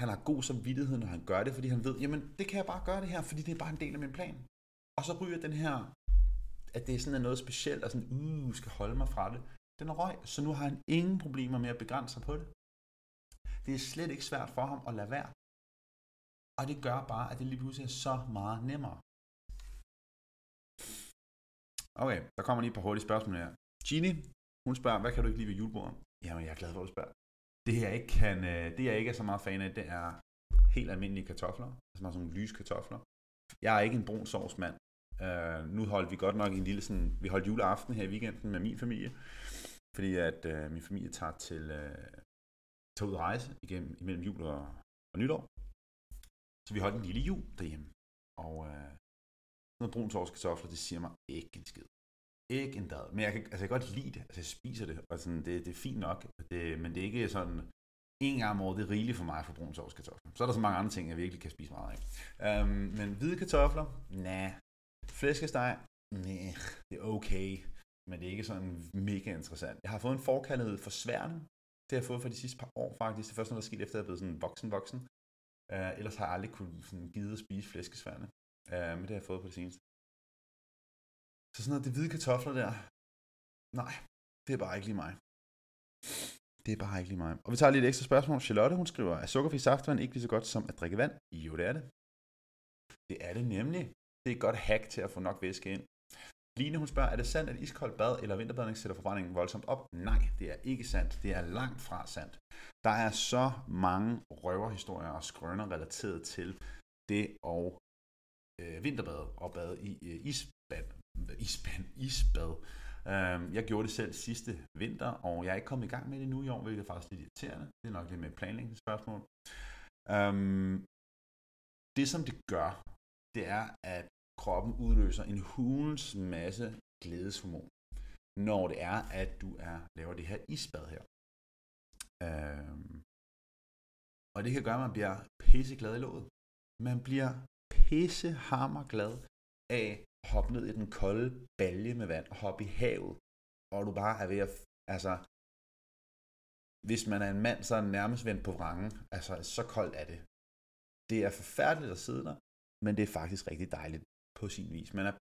S1: Han har god samvittighed, når han gør det, fordi han ved, jamen det kan jeg bare gøre det her, fordi det er bare en del af min plan. Og så ryger den her, at det er sådan noget specielt, og sådan, uh, skal holde mig fra det. Den røg, så nu har han ingen problemer med at begrænse sig på det. Det er slet ikke svært for ham at lade være. Og det gør bare, at det lige pludselig er så meget nemmere. Okay, der kommer lige et par hurtige spørgsmål her. Ginny, hun spørger, hvad kan du ikke lide ved julebordet? Jamen, jeg er glad for, at du spørger. Det jeg ikke, kan, øh, det jeg ikke er så meget fan af, det er helt almindelige kartofler. Altså sådan nogle lyse kartofler. Jeg er ikke en brun sovsmand. Uh, øh, nu holdt vi godt nok en lille sådan, vi holdt juleaften her i weekenden med min familie, fordi at øh, min familie tager til øh, tager ud at rejse igennem imellem jul og, og nytår. Så vi holdt en lille jul derhjemme. Og uh, noget brun kartofler, det siger mig ikke en skid. Ikke en dad. Men jeg kan, altså jeg kan godt lide det. Altså jeg spiser det, og sådan, det, det er fint nok. Det, men det er ikke sådan, en gang om året, det er rigeligt for mig for brun kartofler. Så er der så mange andre ting, jeg virkelig kan spise meget af. Øhm, men hvide kartofler? Nej. Flæskesteg? Nej, det er okay. Men det er ikke sådan mega interessant. Jeg har fået en forkærlighed for sværne. Det har jeg fået for de sidste par år faktisk. Det første først noget, der er sket efter, at jeg er blevet sådan voksen voksen. Uh, ellers har jeg aldrig kunne sådan, gide at spise flæskesværne. Uh, øh, men det har jeg fået på det seneste. Så sådan noget, det hvide kartofler der, nej, det er bare ikke lige mig. Det er bare ikke lige mig. Og vi tager lige et ekstra spørgsmål. Charlotte, hun skriver, er sukkerfri saftvand ikke lige så godt som at drikke vand? Jo, det er det. Det er det nemlig. Det er et godt hack til at få nok væske ind. Line, hun spørger, er det sandt, at iskoldt bad eller vinterbadning sætter forbrændingen voldsomt op? Nej, det er ikke sandt. Det er langt fra sandt. Der er så mange røverhistorier og skrøner relateret til det og øh, vinterbad og bad i øh, isbad. Isbad. Isbad. Øh, jeg gjorde det selv sidste vinter, og jeg er ikke kommet i gang med det nu i år, hvilket er faktisk lidt irriterende. Det er nok lidt med planlægningsspørgsmål. Øh, det som det gør, det er, at kroppen udløser en hulens masse glædeshormon, når det er, at du er laver det her isbad her. Øhm, og det kan gøre, at man bliver pisseglad i låget. Man bliver pissehammerglad af at hoppe ned i den kolde balje med vand og hoppe i havet, og du bare er ved at, altså, hvis man er en mand, så er den nærmest vendt på vrangen. Altså, så koldt er det. Det er forfærdeligt at sidde der, men det er faktisk rigtig dejligt på sin vis. Man er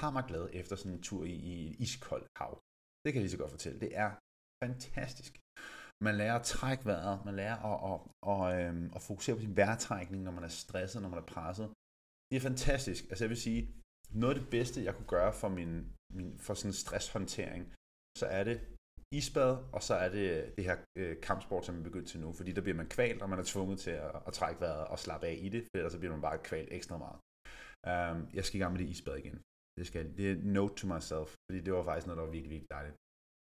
S1: hammerglad efter sådan en tur i, i et iskoldt hav. Det kan jeg lige så godt fortælle. Det er fantastisk. Man lærer at trække vejret, man lærer at, at, at, at, at fokusere på sin vejrtrækning, når man er stresset, når man er presset. Det er fantastisk. Altså jeg vil sige, noget af det bedste, jeg kunne gøre for, min, min, for sådan stresshåndtering, så er det isbad, og så er det øh, det her øh, kampsport, som er begyndt til nu, fordi der bliver man kvalt, og man er tvunget til at, at trække vejret og slappe af i det, for ellers så bliver man bare kvalt ekstra meget. Um, jeg skal i gang med det isbad igen. Det skal Det er note to myself, fordi det var faktisk noget, der var virkelig, virkelig dejligt.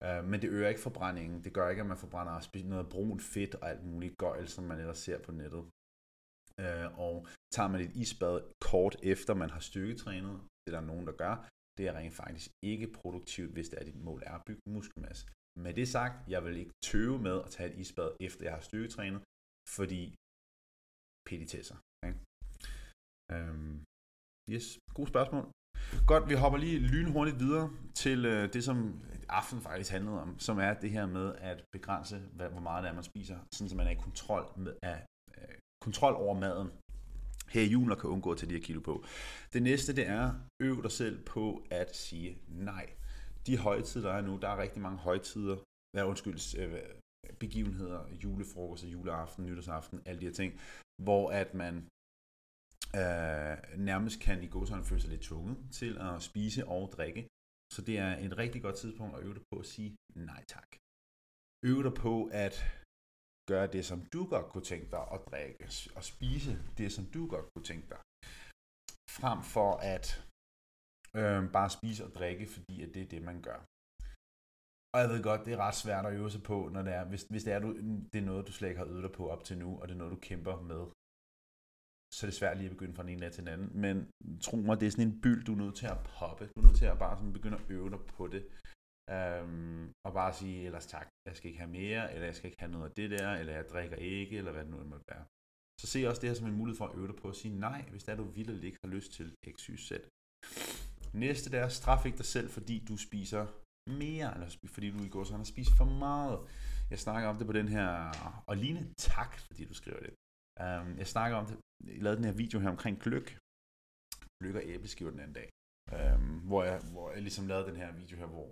S1: Uh, men det øger ikke forbrændingen. Det gør ikke, at man forbrænder noget brunt fedt og alt muligt gøjl, som man ellers ser på nettet. Uh, og tager man et isbad kort efter, man har styrketrænet, det er der nogen, der gør, det er rent faktisk ikke produktivt, hvis det er, dit mål er at bygge muskelmasse. Med det sagt, jeg vil ikke tøve med at tage et isbad, efter jeg har styrketrænet, fordi peditesser. Okay? Um, øhm, Yes, god spørgsmål. Godt, vi hopper lige lynhurtigt videre til øh, det, som aften faktisk handlede om, som er det her med at begrænse, hvad, hvor meget det er, man spiser, sådan så man er i kontrol, med, af, øh, kontrol over maden her i julen og kan undgå at tage de her kilo på. Det næste, det er, øv dig selv på at sige nej. De højtider, der er nu, der er rigtig mange højtider, hvad undskyld, øh, begivenheder, julefrokost, juleaften, nytårsaften, alle de her ting, hvor at man øh, nærmest kan i gåsøjne føle sig lidt tvunget til at spise og drikke. Så det er et rigtig godt tidspunkt at øve dig på at sige nej tak. Øve dig på at gøre det, som du godt kunne tænke dig at drikke, og spise det, som du godt kunne tænke dig. Frem for at øh, bare spise og drikke, fordi at det er det, man gør. Og jeg ved godt, det er ret svært at øve sig på, når det er, hvis, hvis det er, du, det er noget, du slet ikke har øvet dig på op til nu, og det er noget, du kæmper med så er det svært lige at begynde fra den ene dag til den anden. Men tro mig, det er sådan en byld, du er nødt til at poppe. Du er nødt til at bare sådan begynde at øve dig på det. Øhm, og bare sige, ellers tak, jeg skal ikke have mere, eller jeg skal ikke have noget af det der, eller jeg drikker ikke, eller hvad det nu end måtte være. Så se også det her som en mulighed for at øve dig på at sige nej, hvis det er, du vildt ikke har lyst til X, Y, Z. Næste der, straf ikke dig selv, fordi du spiser mere, eller fordi du i går så har spist for meget. Jeg snakker om det på den her, og Line, tak, fordi du skriver det. Um, jeg snakker om det, lavede den her video her omkring gløk, gløk og æbleskiver den anden dag, Øhm, hvor, jeg, hvor jeg ligesom lavede den her video her, hvor,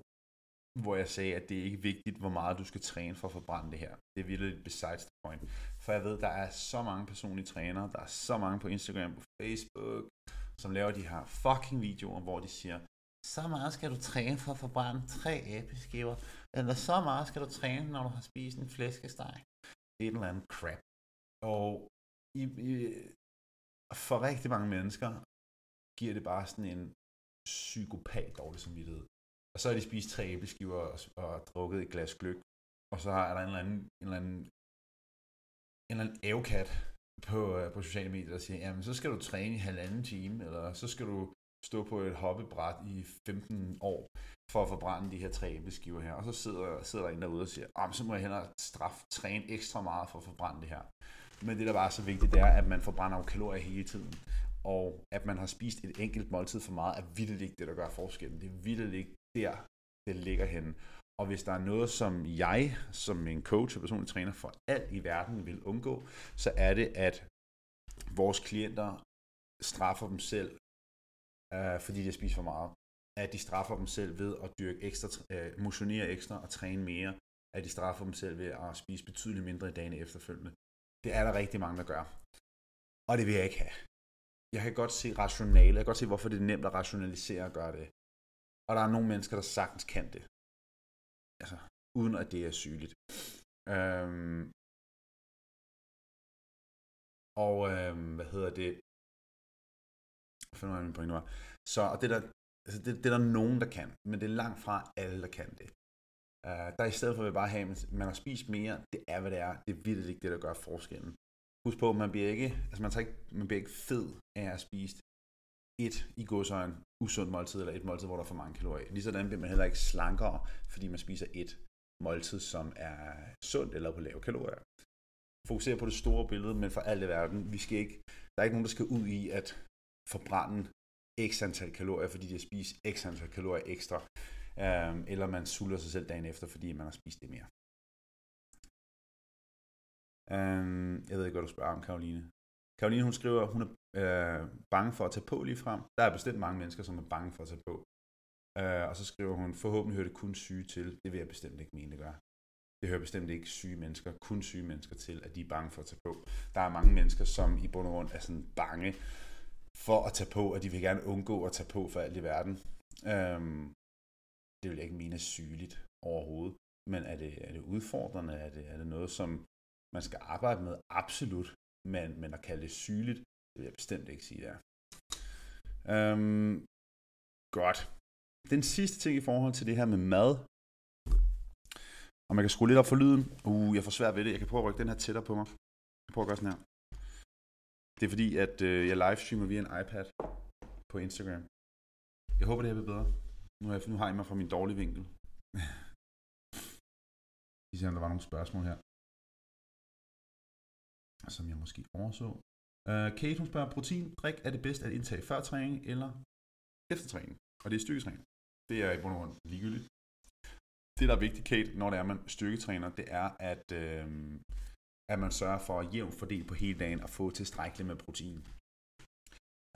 S1: hvor jeg sagde, at det er ikke vigtigt, hvor meget du skal træne for at forbrænde det her. Det er virkelig besides the point. For jeg ved, der er så mange personlige trænere, der er så mange på Instagram, på Facebook, som laver de her fucking videoer, hvor de siger, så meget skal du træne for at forbrænde tre æbleskiver, eller så meget skal du træne, når du har spist en flæskesteg. Det er et eller andet crap. Og i, i, for rigtig mange mennesker giver det bare sådan en psykopat dårlig samvittighed. Og så har de spist tre æbleskiver og, og drukket et glas gløk, og så er der en eller anden, en eller anden, en eller anden ævkat på, øh, på sociale medier, der siger, jamen så skal du træne i halvanden time, eller så skal du stå på et hoppebræt i 15 år, for at forbrænde de her tre æbleskiver her. Og så sidder, sidder der en derude og siger, jamen så må jeg hellere straf, træne ekstra meget for at forbrænde det her. Men det, der bare er så vigtigt, det er, at man forbrænder jo kalorier hele tiden. Og at man har spist et enkelt måltid for meget, er vildt ikke det, der gør forskellen. Det er vildt ikke der, det ligger henne. Og hvis der er noget, som jeg, som en coach og personlig træner for alt i verden vil undgå, så er det, at vores klienter straffer dem selv, øh, fordi de har spist for meget. At de straffer dem selv ved at dyrke ekstra, øh, motionere ekstra og træne mere. At de straffer dem selv ved at spise betydeligt mindre i dagene efterfølgende. Det er der rigtig mange, der gør. Og det vil jeg ikke have. Jeg kan godt se rationale. Jeg kan godt se, hvorfor det er nemt at rationalisere at gøre det. Og der er nogle mennesker, der sagtens kan det. Altså, uden at det er sygeligt. Øhm, og øhm, hvad hedder det? Hvad finder jeg min pointe var? Så og det, der, altså det, det er der nogen, der kan, men det er langt fra alle, der kan det. Uh, der i stedet for at bare have, at man har spist mere, det er, hvad det er. Det er vildt ikke det, der gør forskellen. Husk på, man bliver ikke, altså man, tager ikke, man bliver ikke fed af at spise et i godsøjen usundt måltid, eller et måltid, hvor der er for mange kalorier. Ligesådan bliver man heller ikke slankere, fordi man spiser et måltid, som er sundt eller på lave kalorier. Fokuser på det store billede, men for alt i verden, vi skal ikke, der er ikke nogen, der skal ud i at forbrænde x antal kalorier, fordi de har spist x antal kalorier ekstra, øhm, eller man sulter sig selv dagen efter, fordi man har spist det mere. Øhm, jeg ved ikke, hvad du spørger om, Karoline. Karoline, hun skriver, hun er øh, bange for at tage på lige frem. Der er bestemt mange mennesker, som er bange for at tage på. Øh, og så skriver hun, forhåbentlig hører det kun syge til. Det vil jeg bestemt ikke mene, det gør. Det hører bestemt ikke syge mennesker, kun syge mennesker til, at de er bange for at tage på. Der er mange mennesker, som i bund og grund er sådan bange for at tage på, og de vil gerne undgå at tage på for alt i verden. Øhm, det vil jeg ikke mene er sygeligt overhovedet. Men er det, er det udfordrende? Er det, er det noget, som man skal arbejde med? Absolut. Men, men at kalde det sygeligt, det vil jeg bestemt ikke sige, det er. Øhm, godt. Den sidste ting i forhold til det her med mad, og man kan skrue lidt op for lyden. Uh, jeg får svært ved det. Jeg kan prøve at rykke den her tættere på mig. Jeg prøver at gøre sådan her. Det er fordi, at øh, jeg livestreamer via en iPad på Instagram. Jeg håber, det her bliver bedre. Nu har, jeg, nu har jeg mig fra min dårlige vinkel. Vi ser, om der var nogle spørgsmål her. Som jeg måske overså. Uh, Kate, hun spørger, protein, drik er det bedst at indtage før træning eller efter træning? Og det er styrketræning. Det er i bund og grund ligegyldigt. Det, der er vigtigt, Kate, når det er, man styrketræner, det er, at, øh, at man sørger for at jævnt fordele på hele dagen og få tilstrækkeligt med protein.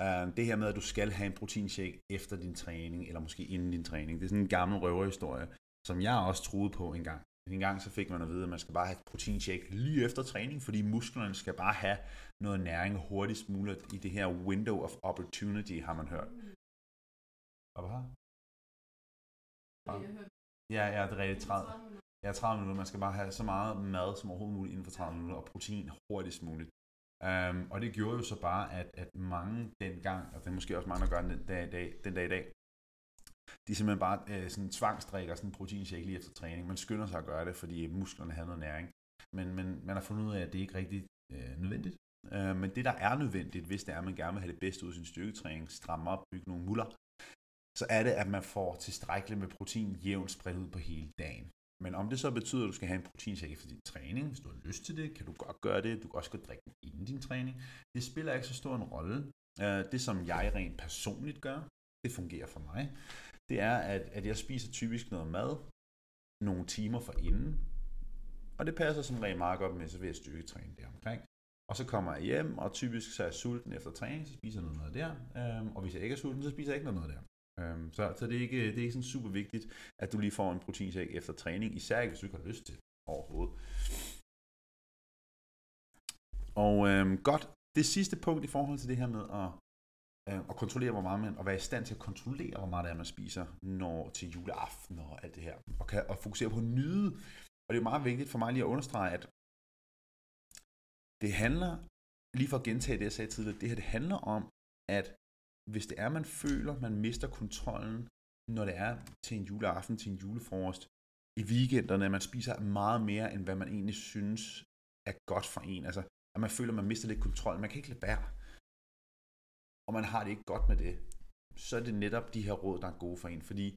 S1: Uh, det her med, at du skal have en proteinshake efter din træning, eller måske inden din træning, det er sådan en gammel røverhistorie, som jeg også troede på en gang. En gang så fik man at vide, at man skal bare have et proteinshake lige efter træning, fordi musklerne skal bare have noget næring hurtigst muligt i det her window of opportunity, har man hørt. Og hvad? Ja, ja, det er rigtigt. 30, ja, 30 minutter. Man skal bare have så meget mad som overhovedet muligt inden for 30 minutter, og protein hurtigst muligt. Um, og det gjorde jo så bare, at, at mange dengang, og det er måske også mange, der gør den dag, dag, den dag i dag, de simpelthen bare øh, sådan tvangstrikker sådan en proteinshake lige efter træning. Man skynder sig at gøre det, fordi musklerne har noget næring. Men, men man har fundet ud af, at det ikke er rigtig øh, nødvendigt. Øh, men det, der er nødvendigt, hvis det er, at man gerne vil have det bedste ud af sin styrketræning, stramme op, bygge nogle muller, så er det, at man får tilstrækkeligt med protein jævnt spredt ud på hele dagen. Men om det så betyder, at du skal have en proteinshake efter din træning, hvis du har lyst til det, kan du godt gøre det. Du kan også godt drikke den inden din træning. Det spiller ikke så stor en rolle. Øh, det, som jeg rent personligt gør, det fungerer for mig, det er, at, at jeg spiser typisk noget mad nogle timer for inden, og det passer som regel meget godt med, så vil jeg styrketræne der omkring. Og så kommer jeg hjem, og typisk så er jeg sulten efter træning, så spiser jeg noget der. Øhm, og hvis jeg ikke er sulten, så spiser jeg ikke noget der. Øhm, så så det, er ikke, det er ikke sådan super vigtigt, at du lige får en proteinshake efter træning, især ikke hvis du ikke har lyst til overhovedet. Og øhm, godt, det sidste punkt i forhold til det her med at, øh, at kontrollere, hvor meget man, og være i stand til at kontrollere, hvor meget det er, man spiser når til juleaften og alt det her, og, kan, og fokusere på at nyde. Og det er jo meget vigtigt for mig lige at understrege, at det handler, lige for at gentage det, jeg sagde tidligere, det her det handler om, at hvis det er, man føler, man mister kontrollen, når det er til en juleaften, til en julefrokost, i weekenderne, at man spiser meget mere, end hvad man egentlig synes er godt for en. Altså, at man føler, man mister lidt kontrol. Man kan ikke lade være. Og man har det ikke godt med det. Så er det netop de her råd, der er gode for en. Fordi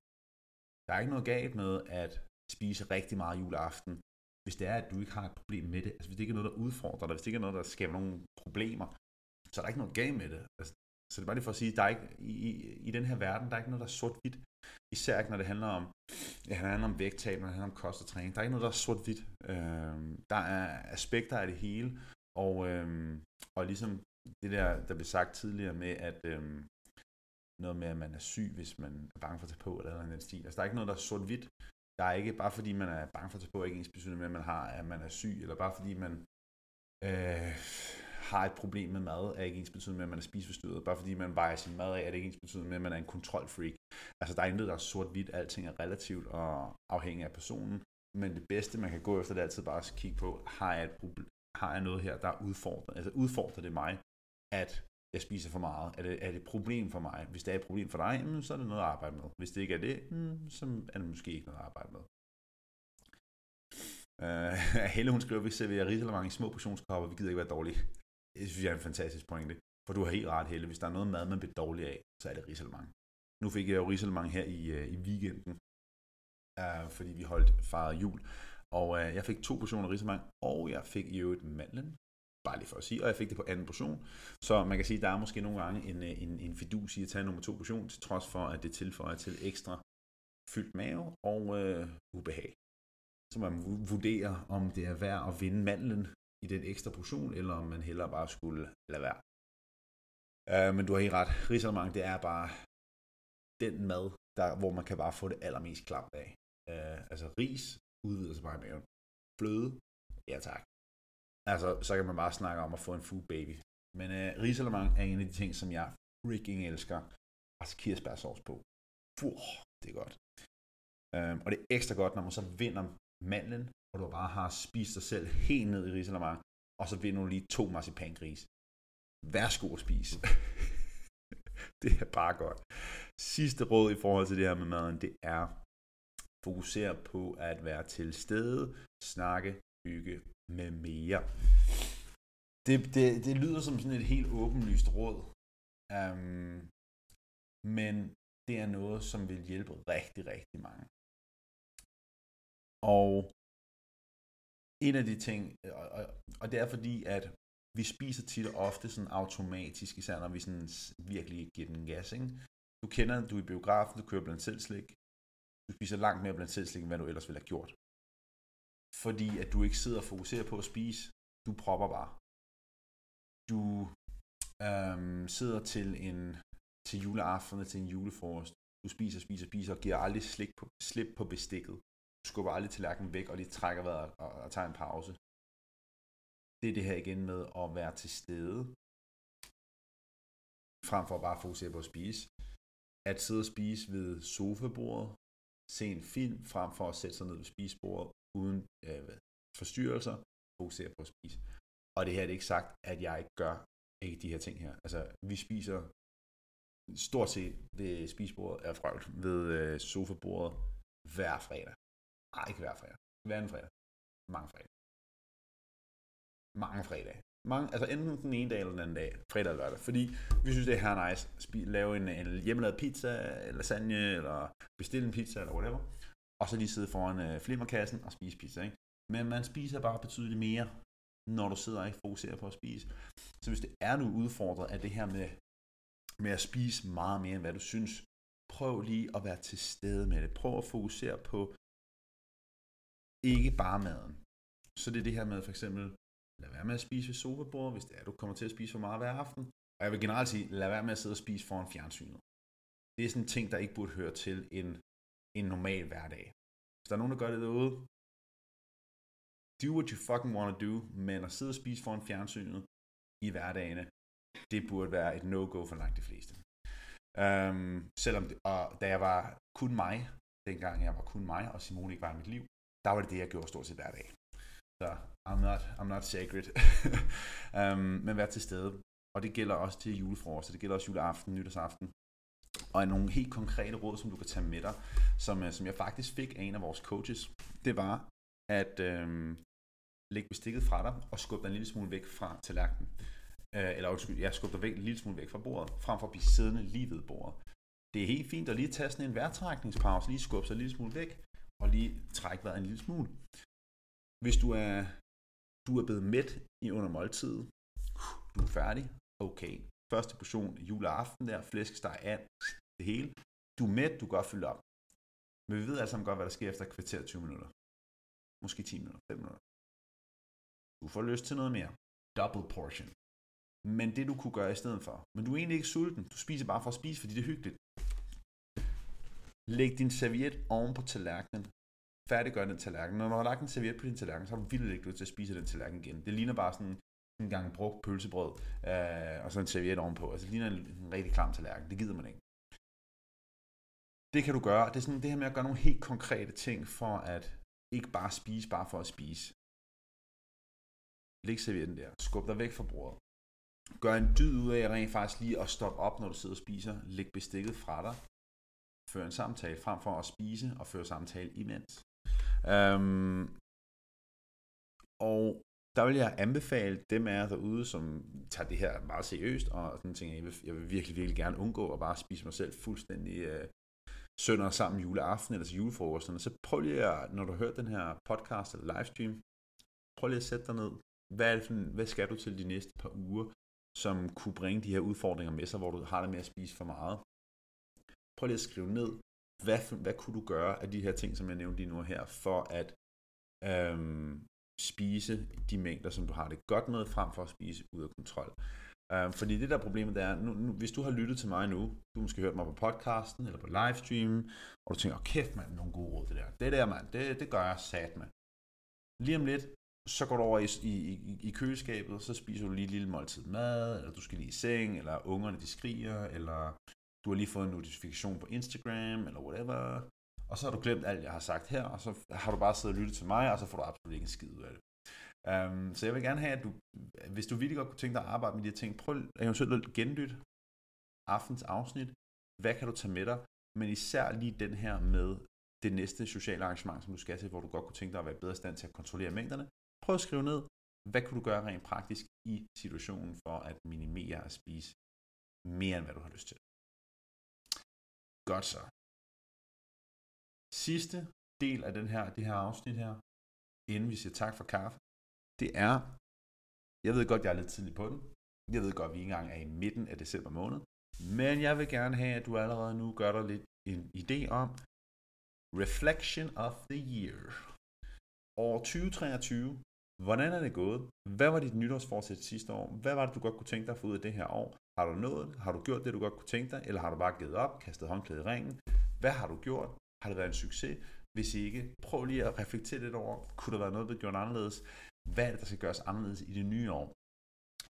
S1: der er ikke noget galt med at spise rigtig meget juleaften, hvis det er, at du ikke har et problem med det. Altså hvis det ikke er noget, der udfordrer dig, hvis det ikke er noget, der skaber nogle problemer, så er der ikke noget galt med det. Altså, så det er bare lige for at sige, der er ikke, i, i, i den her verden, der er ikke noget, der er sort-hvidt. Især ikke, når det handler om, ja, det handler om vægttab, når det handler om kost og træning. Der er ikke noget, der er sort-hvidt. Øh, der er aspekter af det hele, og, øh, og ligesom det der, der blev sagt tidligere med, at øh, noget med, at man er syg, hvis man er bange for at tage på, eller noget den stil. Altså, der er ikke noget, der er sort-hvidt. Der er ikke, bare fordi man er bange for at tage på, ikke ens med, at man har, at man er syg, eller bare fordi man øh, har et problem med mad, er ikke ens betydende med, at man er spiseforstyrret. Bare fordi man vejer sin mad af, er det ikke ens betydende med, at man er en kontrolfreak. Altså, der er intet, der er sort-hvidt. Alting er relativt og afhængig af personen. Men det bedste, man kan gå efter, det er altid bare at kigge på, har jeg, et problem, har jeg noget her, der er? Altså, udfordrer det mig, at jeg spiser for meget? Er det, er det et problem for mig? Hvis det er et problem for dig, så er det noget at arbejde med. Hvis det ikke er det, hmm, så er det måske ikke noget at arbejde med. Uh, Helle, hun skriver, at vi serverer risalemang i små portionskopper, vi gider ikke være dårlige. Det synes jeg er en fantastisk pointe. For du har helt ret, Helle. Hvis der er noget mad, man bliver dårlig af, så er det risalemang. Nu fik jeg jo risalemang her i, øh, i weekenden, øh, fordi vi holdt fejret jul. Og øh, jeg fik to portioner risalemang, og jeg fik i øvrigt mandlen. Bare lige for at sige. Og jeg fik det på anden portion. Så man kan sige, at der er måske nogle gange en, øh, en, en fidus i at tage nummer to portion, til trods for, at det tilføjer til ekstra fyldt mave og øh, ubehag så man vurderer, om det er værd at vinde mandlen i den ekstra portion, eller om man hellere bare skulle lade være. Uh, men du har helt ret. Risalemang, det er bare den mad, der, hvor man kan bare få det allermest klamt af. Uh, altså ris udvider sig bare i maven. Fløde, ja tak. Altså, så kan man bare snakke om at få en food baby. Men øh, uh, risalemang er en af de ting, som jeg freaking elsker. Altså kirsebærsovs på. Fuh, det er godt. Uh, og det er ekstra godt, når man så vinder mandlen, og du bare har spist dig selv helt ned i risalamang, og så vinder du lige to marcipangris. Værsgo at spise. det er bare godt. Sidste råd i forhold til det her med maden, det er fokusere på at være til stede, snakke, hygge med mere. Det, det, det lyder som sådan et helt åbenlyst råd, um, men det er noget, som vil hjælpe rigtig, rigtig mange. Og en af de ting, øh, og, og, og det er fordi, at vi spiser tit og ofte sådan automatisk, især når vi sådan virkelig giver den gas, ikke? Du kender, du er i biografen, du kører blandt selv slik. Du spiser langt mere blandt selv slik, end hvad du ellers ville have gjort. Fordi at du ikke sidder og fokuserer på at spise, du propper bare. Du øhm, sidder til en til juleaften til en julefrokost. Du spiser, spiser, spiser og giver aldrig slik på, slip på bestikket skubber aldrig tallerkenen væk, og lige trækker vejret og, og tager en pause. Det er det her igen med at være til stede, frem for bare at fokusere på at spise. At sidde og spise ved sofabordet, se en film, frem for at sætte sig ned ved spisebordet, uden øh, forstyrrelser, fokusere på at spise. Og det her er det ikke sagt, at jeg ikke gør ikke de her ting her. Altså, vi spiser stort set ved spisebordet, er frøvl, ved øh, sofabordet hver fredag. Nej, ikke hver fredag. Hver anden fredag. Mange fredag. Mange fredage. Mange, altså enten den ene dag eller den anden dag. Fredag eller lørdag. Fordi vi synes, det er her nice. Spi- lave en, en hjemmelavet pizza, eller lasagne, eller bestille en pizza, eller whatever. Og så lige sidde foran øh, flimmerkassen og spise pizza. Ikke? Men man spiser bare betydeligt mere, når du sidder og ikke fokuserer på at spise. Så hvis det er, du udfordret af det her med, med at spise meget mere, end hvad du synes, prøv lige at være til stede med det. Prøv at fokusere på ikke bare maden. Så det er det her med for eksempel, lad være med at spise ved sofabordet, hvis det er, du kommer til at spise for meget hver aften. Og jeg vil generelt sige, lad være med at sidde og spise foran fjernsynet. Det er sådan en ting, der ikke burde høre til en, en normal hverdag. Hvis der er nogen, der gør det derude, do what you fucking want to do, men at sidde og spise foran fjernsynet i hverdagene, det burde være et no-go for langt de fleste. Um, selvom, det, og da jeg var kun mig, dengang jeg var kun mig, og Simone ikke var i mit liv, der var det det, jeg gjorde stort set hver dag. Så I'm not, I'm not sacred. um, men vær til stede. Og det gælder også til julefrokost, det gælder også juleaften, nytårsaften. Og nogle helt konkrete råd, som du kan tage med dig, som, øh, som jeg faktisk fik af en af vores coaches, det var at øhm, lægge bestikket fra dig og skubbe dig en lille smule væk fra tallerkenen. Øh, eller undskyld, jeg skubber dig væk, en lille smule væk fra bordet, frem for at blive siddende lige ved bordet. Det er helt fint at lige tage sådan en vejrtrækningspause, lige skubbe sig en lille smule væk, og lige trække vejret en lille smule. Hvis du er, du er blevet mæt i under måltidet, du er færdig, okay. Første portion juleaften der, flæskesteg and, det hele. Du er mæt, du kan godt fylde op. Men vi ved alle sammen godt, hvad der sker efter kvarter 20 minutter. Måske 10 minutter, 5 minutter. Du får lyst til noget mere. Double portion. Men det du kunne gøre i stedet for. Men du er egentlig ikke sulten. Du spiser bare for at spise, fordi det er hyggeligt. Læg din serviet oven på tallerkenen. Færdiggør den tallerken. Når du har lagt en serviet på din tallerken, så har du vildt ikke lyst til at spise den tallerken igen. Det ligner bare sådan en gang brugt pølsebrød, øh, og så en serviet ovenpå. Altså det ligner en, en rigtig klam tallerken. Det gider man ikke. Det kan du gøre. Det er sådan det her med at gøre nogle helt konkrete ting for at ikke bare spise, bare for at spise. Læg servietten der. Skub dig væk fra bordet. Gør en dyd ud af rent faktisk lige at stoppe op, når du sidder og spiser. Læg bestikket fra dig føre en samtale, frem for at spise og føre samtale imens. Øhm, og der vil jeg anbefale dem af jer derude, som tager det her meget seriøst, og sådan tænker, jeg vil, jeg vil virkelig, virkelig gerne undgå at bare spise mig selv fuldstændig øh, sønder sammen juleaften eller til julefrokosten. Så prøv lige at, når du har hørt den her podcast eller livestream, prøv lige at sætte dig ned. Hvad, er det for, hvad skal du til de næste par uger, som kunne bringe de her udfordringer med sig, hvor du har det med at spise for meget? Prøv lige at skrive ned, hvad, hvad kunne du gøre af de her ting, som jeg nævnte lige nu her, for at øhm, spise de mængder, som du har det godt med, frem for at spise ud af kontrol. Øhm, fordi det der problemet det er, nu, nu, hvis du har lyttet til mig nu, du måske hørt mig på podcasten eller på livestreamen, og du tænker, oh, kæft mand, nogle gode råd det der. Det der mand, det, det gør jeg sat med. Lige om lidt, så går du over i, i, i køleskabet, så spiser du lige et lille måltid mad, eller du skal lige i seng, eller ungerne de skriger, eller du har lige fået en notifikation på Instagram, eller whatever, og så har du glemt alt, jeg har sagt her, og så har du bare siddet og lyttet til mig, og så får du absolut ikke en skid ud af det. Um, så jeg vil gerne have, at du, hvis du virkelig godt kunne tænke dig at arbejde med de her ting, prøv eventuelt at genlytte aftens afsnit. Hvad kan du tage med dig? Men især lige den her med det næste sociale arrangement, som du skal til, hvor du godt kunne tænke dig at være bedre i stand til at kontrollere mængderne. Prøv at skrive ned, hvad kunne du gøre rent praktisk i situationen for at minimere at spise mere end hvad du har lyst til. Godt så. Sidste del af den her, det her afsnit her, inden vi siger tak for kaffe, det er, jeg ved godt, jeg er lidt tidlig på den. Jeg ved godt, at vi ikke engang er i midten af december måned. Men jeg vil gerne have, at du allerede nu gør dig lidt en idé om Reflection of the Year. År 2023. Hvordan er det gået? Hvad var dit nytårsforsæt sidste år? Hvad var det, du godt kunne tænke dig at få ud af det her år? Har du nået? Har du gjort det, du godt kunne tænke dig? Eller har du bare givet op, kastet håndklædet i ringen? Hvad har du gjort? Har det været en succes? Hvis ikke, prøv lige at reflektere lidt over, kunne der være noget, du gjort anderledes? Hvad er det, der skal gøres anderledes i det nye år?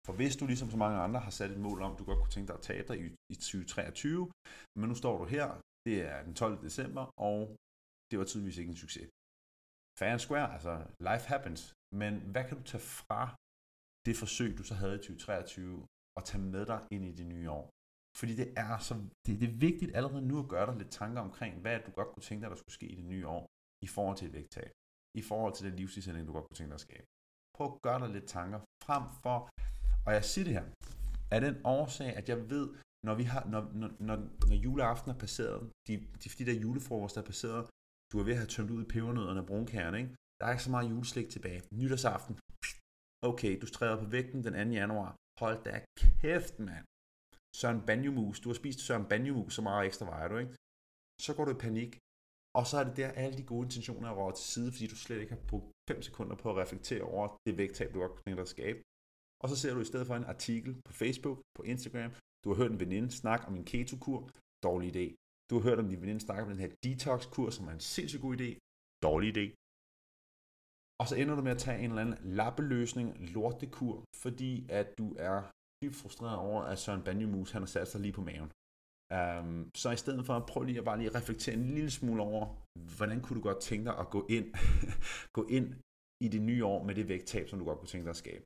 S1: For hvis du ligesom så mange andre har sat et mål om, du godt kunne tænke dig at tabe dig i, i 2023, men nu står du her, det er den 12. december, og det var tydeligvis ikke en succes. Fair and square, altså life happens, men hvad kan du tage fra det forsøg, du så havde i 2023, og tage med dig ind i det nye år? Fordi det er, så, det, det er vigtigt allerede nu at gøre dig lidt tanker omkring, hvad du godt kunne tænke dig, der skulle ske i det nye år, i forhold til et vægttab, i forhold til den livsstilsændring, du godt kunne tænke dig at skabe. Prøv at gøre dig lidt tanker frem for, og jeg siger det her, af den årsag, at jeg ved, når, vi har, når, når, når, når juleaften er passeret, de, de, de der julefrokoster er passeret, du er ved at have tømt ud i pebernødderne og brunkærne, ikke? Der er ikke så meget juleslik tilbage. Nytårsaften. Okay, du træder på vægten den 2. januar. Hold da kæft, mand. Søren Banjomus. Du har spist Søren Banjomus, så meget ekstra vejer du, ikke? Så går du i panik. Og så er det der, alle de gode intentioner er til side, fordi du slet ikke har brugt 5 sekunder på at reflektere over det vægttab, du godt kunne at skabe. Og så ser du i stedet for en artikel på Facebook, på Instagram. Du har hørt en veninde snakke om en ketokur, Dårlig idé. Du har hørt om din veninde snakke om den her detox-kur, som er en sindssygt god idé. Dårlig idé. Og så ender du med at tage en eller anden lappeløsning, lortekur, fordi at du er dybt frustreret over, at Søren Banjemus, han har sat sig lige på maven. Um, så i stedet for at prøve lige at bare lige reflektere en lille smule over, hvordan kunne du godt tænke dig at gå ind, gå ind i det nye år med det vægttab, som du godt kunne tænke dig at skabe.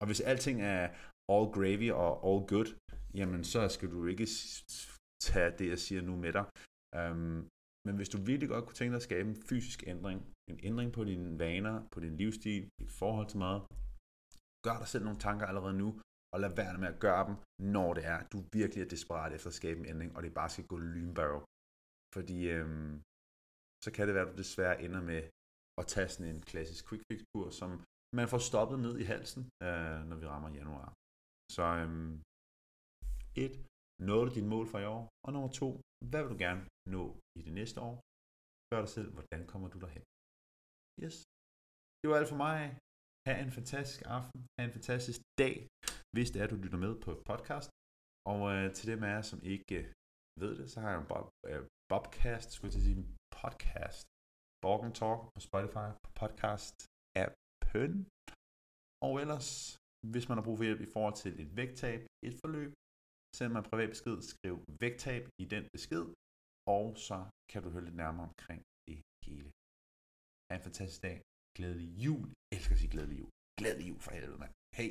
S1: Og hvis alting er all gravy og all good, jamen så skal du ikke tage det, jeg siger nu med dig. Øhm, men hvis du virkelig godt kunne tænke dig at skabe en fysisk ændring, en ændring på dine vaner, på din livsstil, dit forhold til mad, gør dig selv nogle tanker allerede nu, og lad være med at gøre dem, når det er, du virkelig er desperat efter at skabe en ændring, og det bare skal gå lynbarrow. Fordi øhm, så kan det være, at du desværre ender med at tage sådan en klassisk quick fix kur, som man får stoppet ned i halsen, øh, når vi rammer januar. Så øhm, et, nåede du dine mål for i år? Og nummer to, hvad vil du gerne nå i det næste år? Spørg dig selv, hvordan kommer du derhen? Yes. Det var alt for mig. Ha' en fantastisk aften. Ha' en fantastisk dag, hvis det er, du lytter med på podcast. Og øh, til dem af jer, som ikke øh, ved det, så har jeg en bob, øh, Bobcast, skulle jeg til at sige, podcast. Borgen Talk på Spotify, på podcast appen. Og ellers Hvis man har brug for hjælp i forhold til et vægttab, et forløb, send mig en privat besked, skriv vægttab i den besked, og så kan du høre lidt nærmere omkring det hele. Ha' en fantastisk dag. Glædelig jul. Jeg elsker at sige glædelig jul. Glædelig jul for helvede, mand. Hej.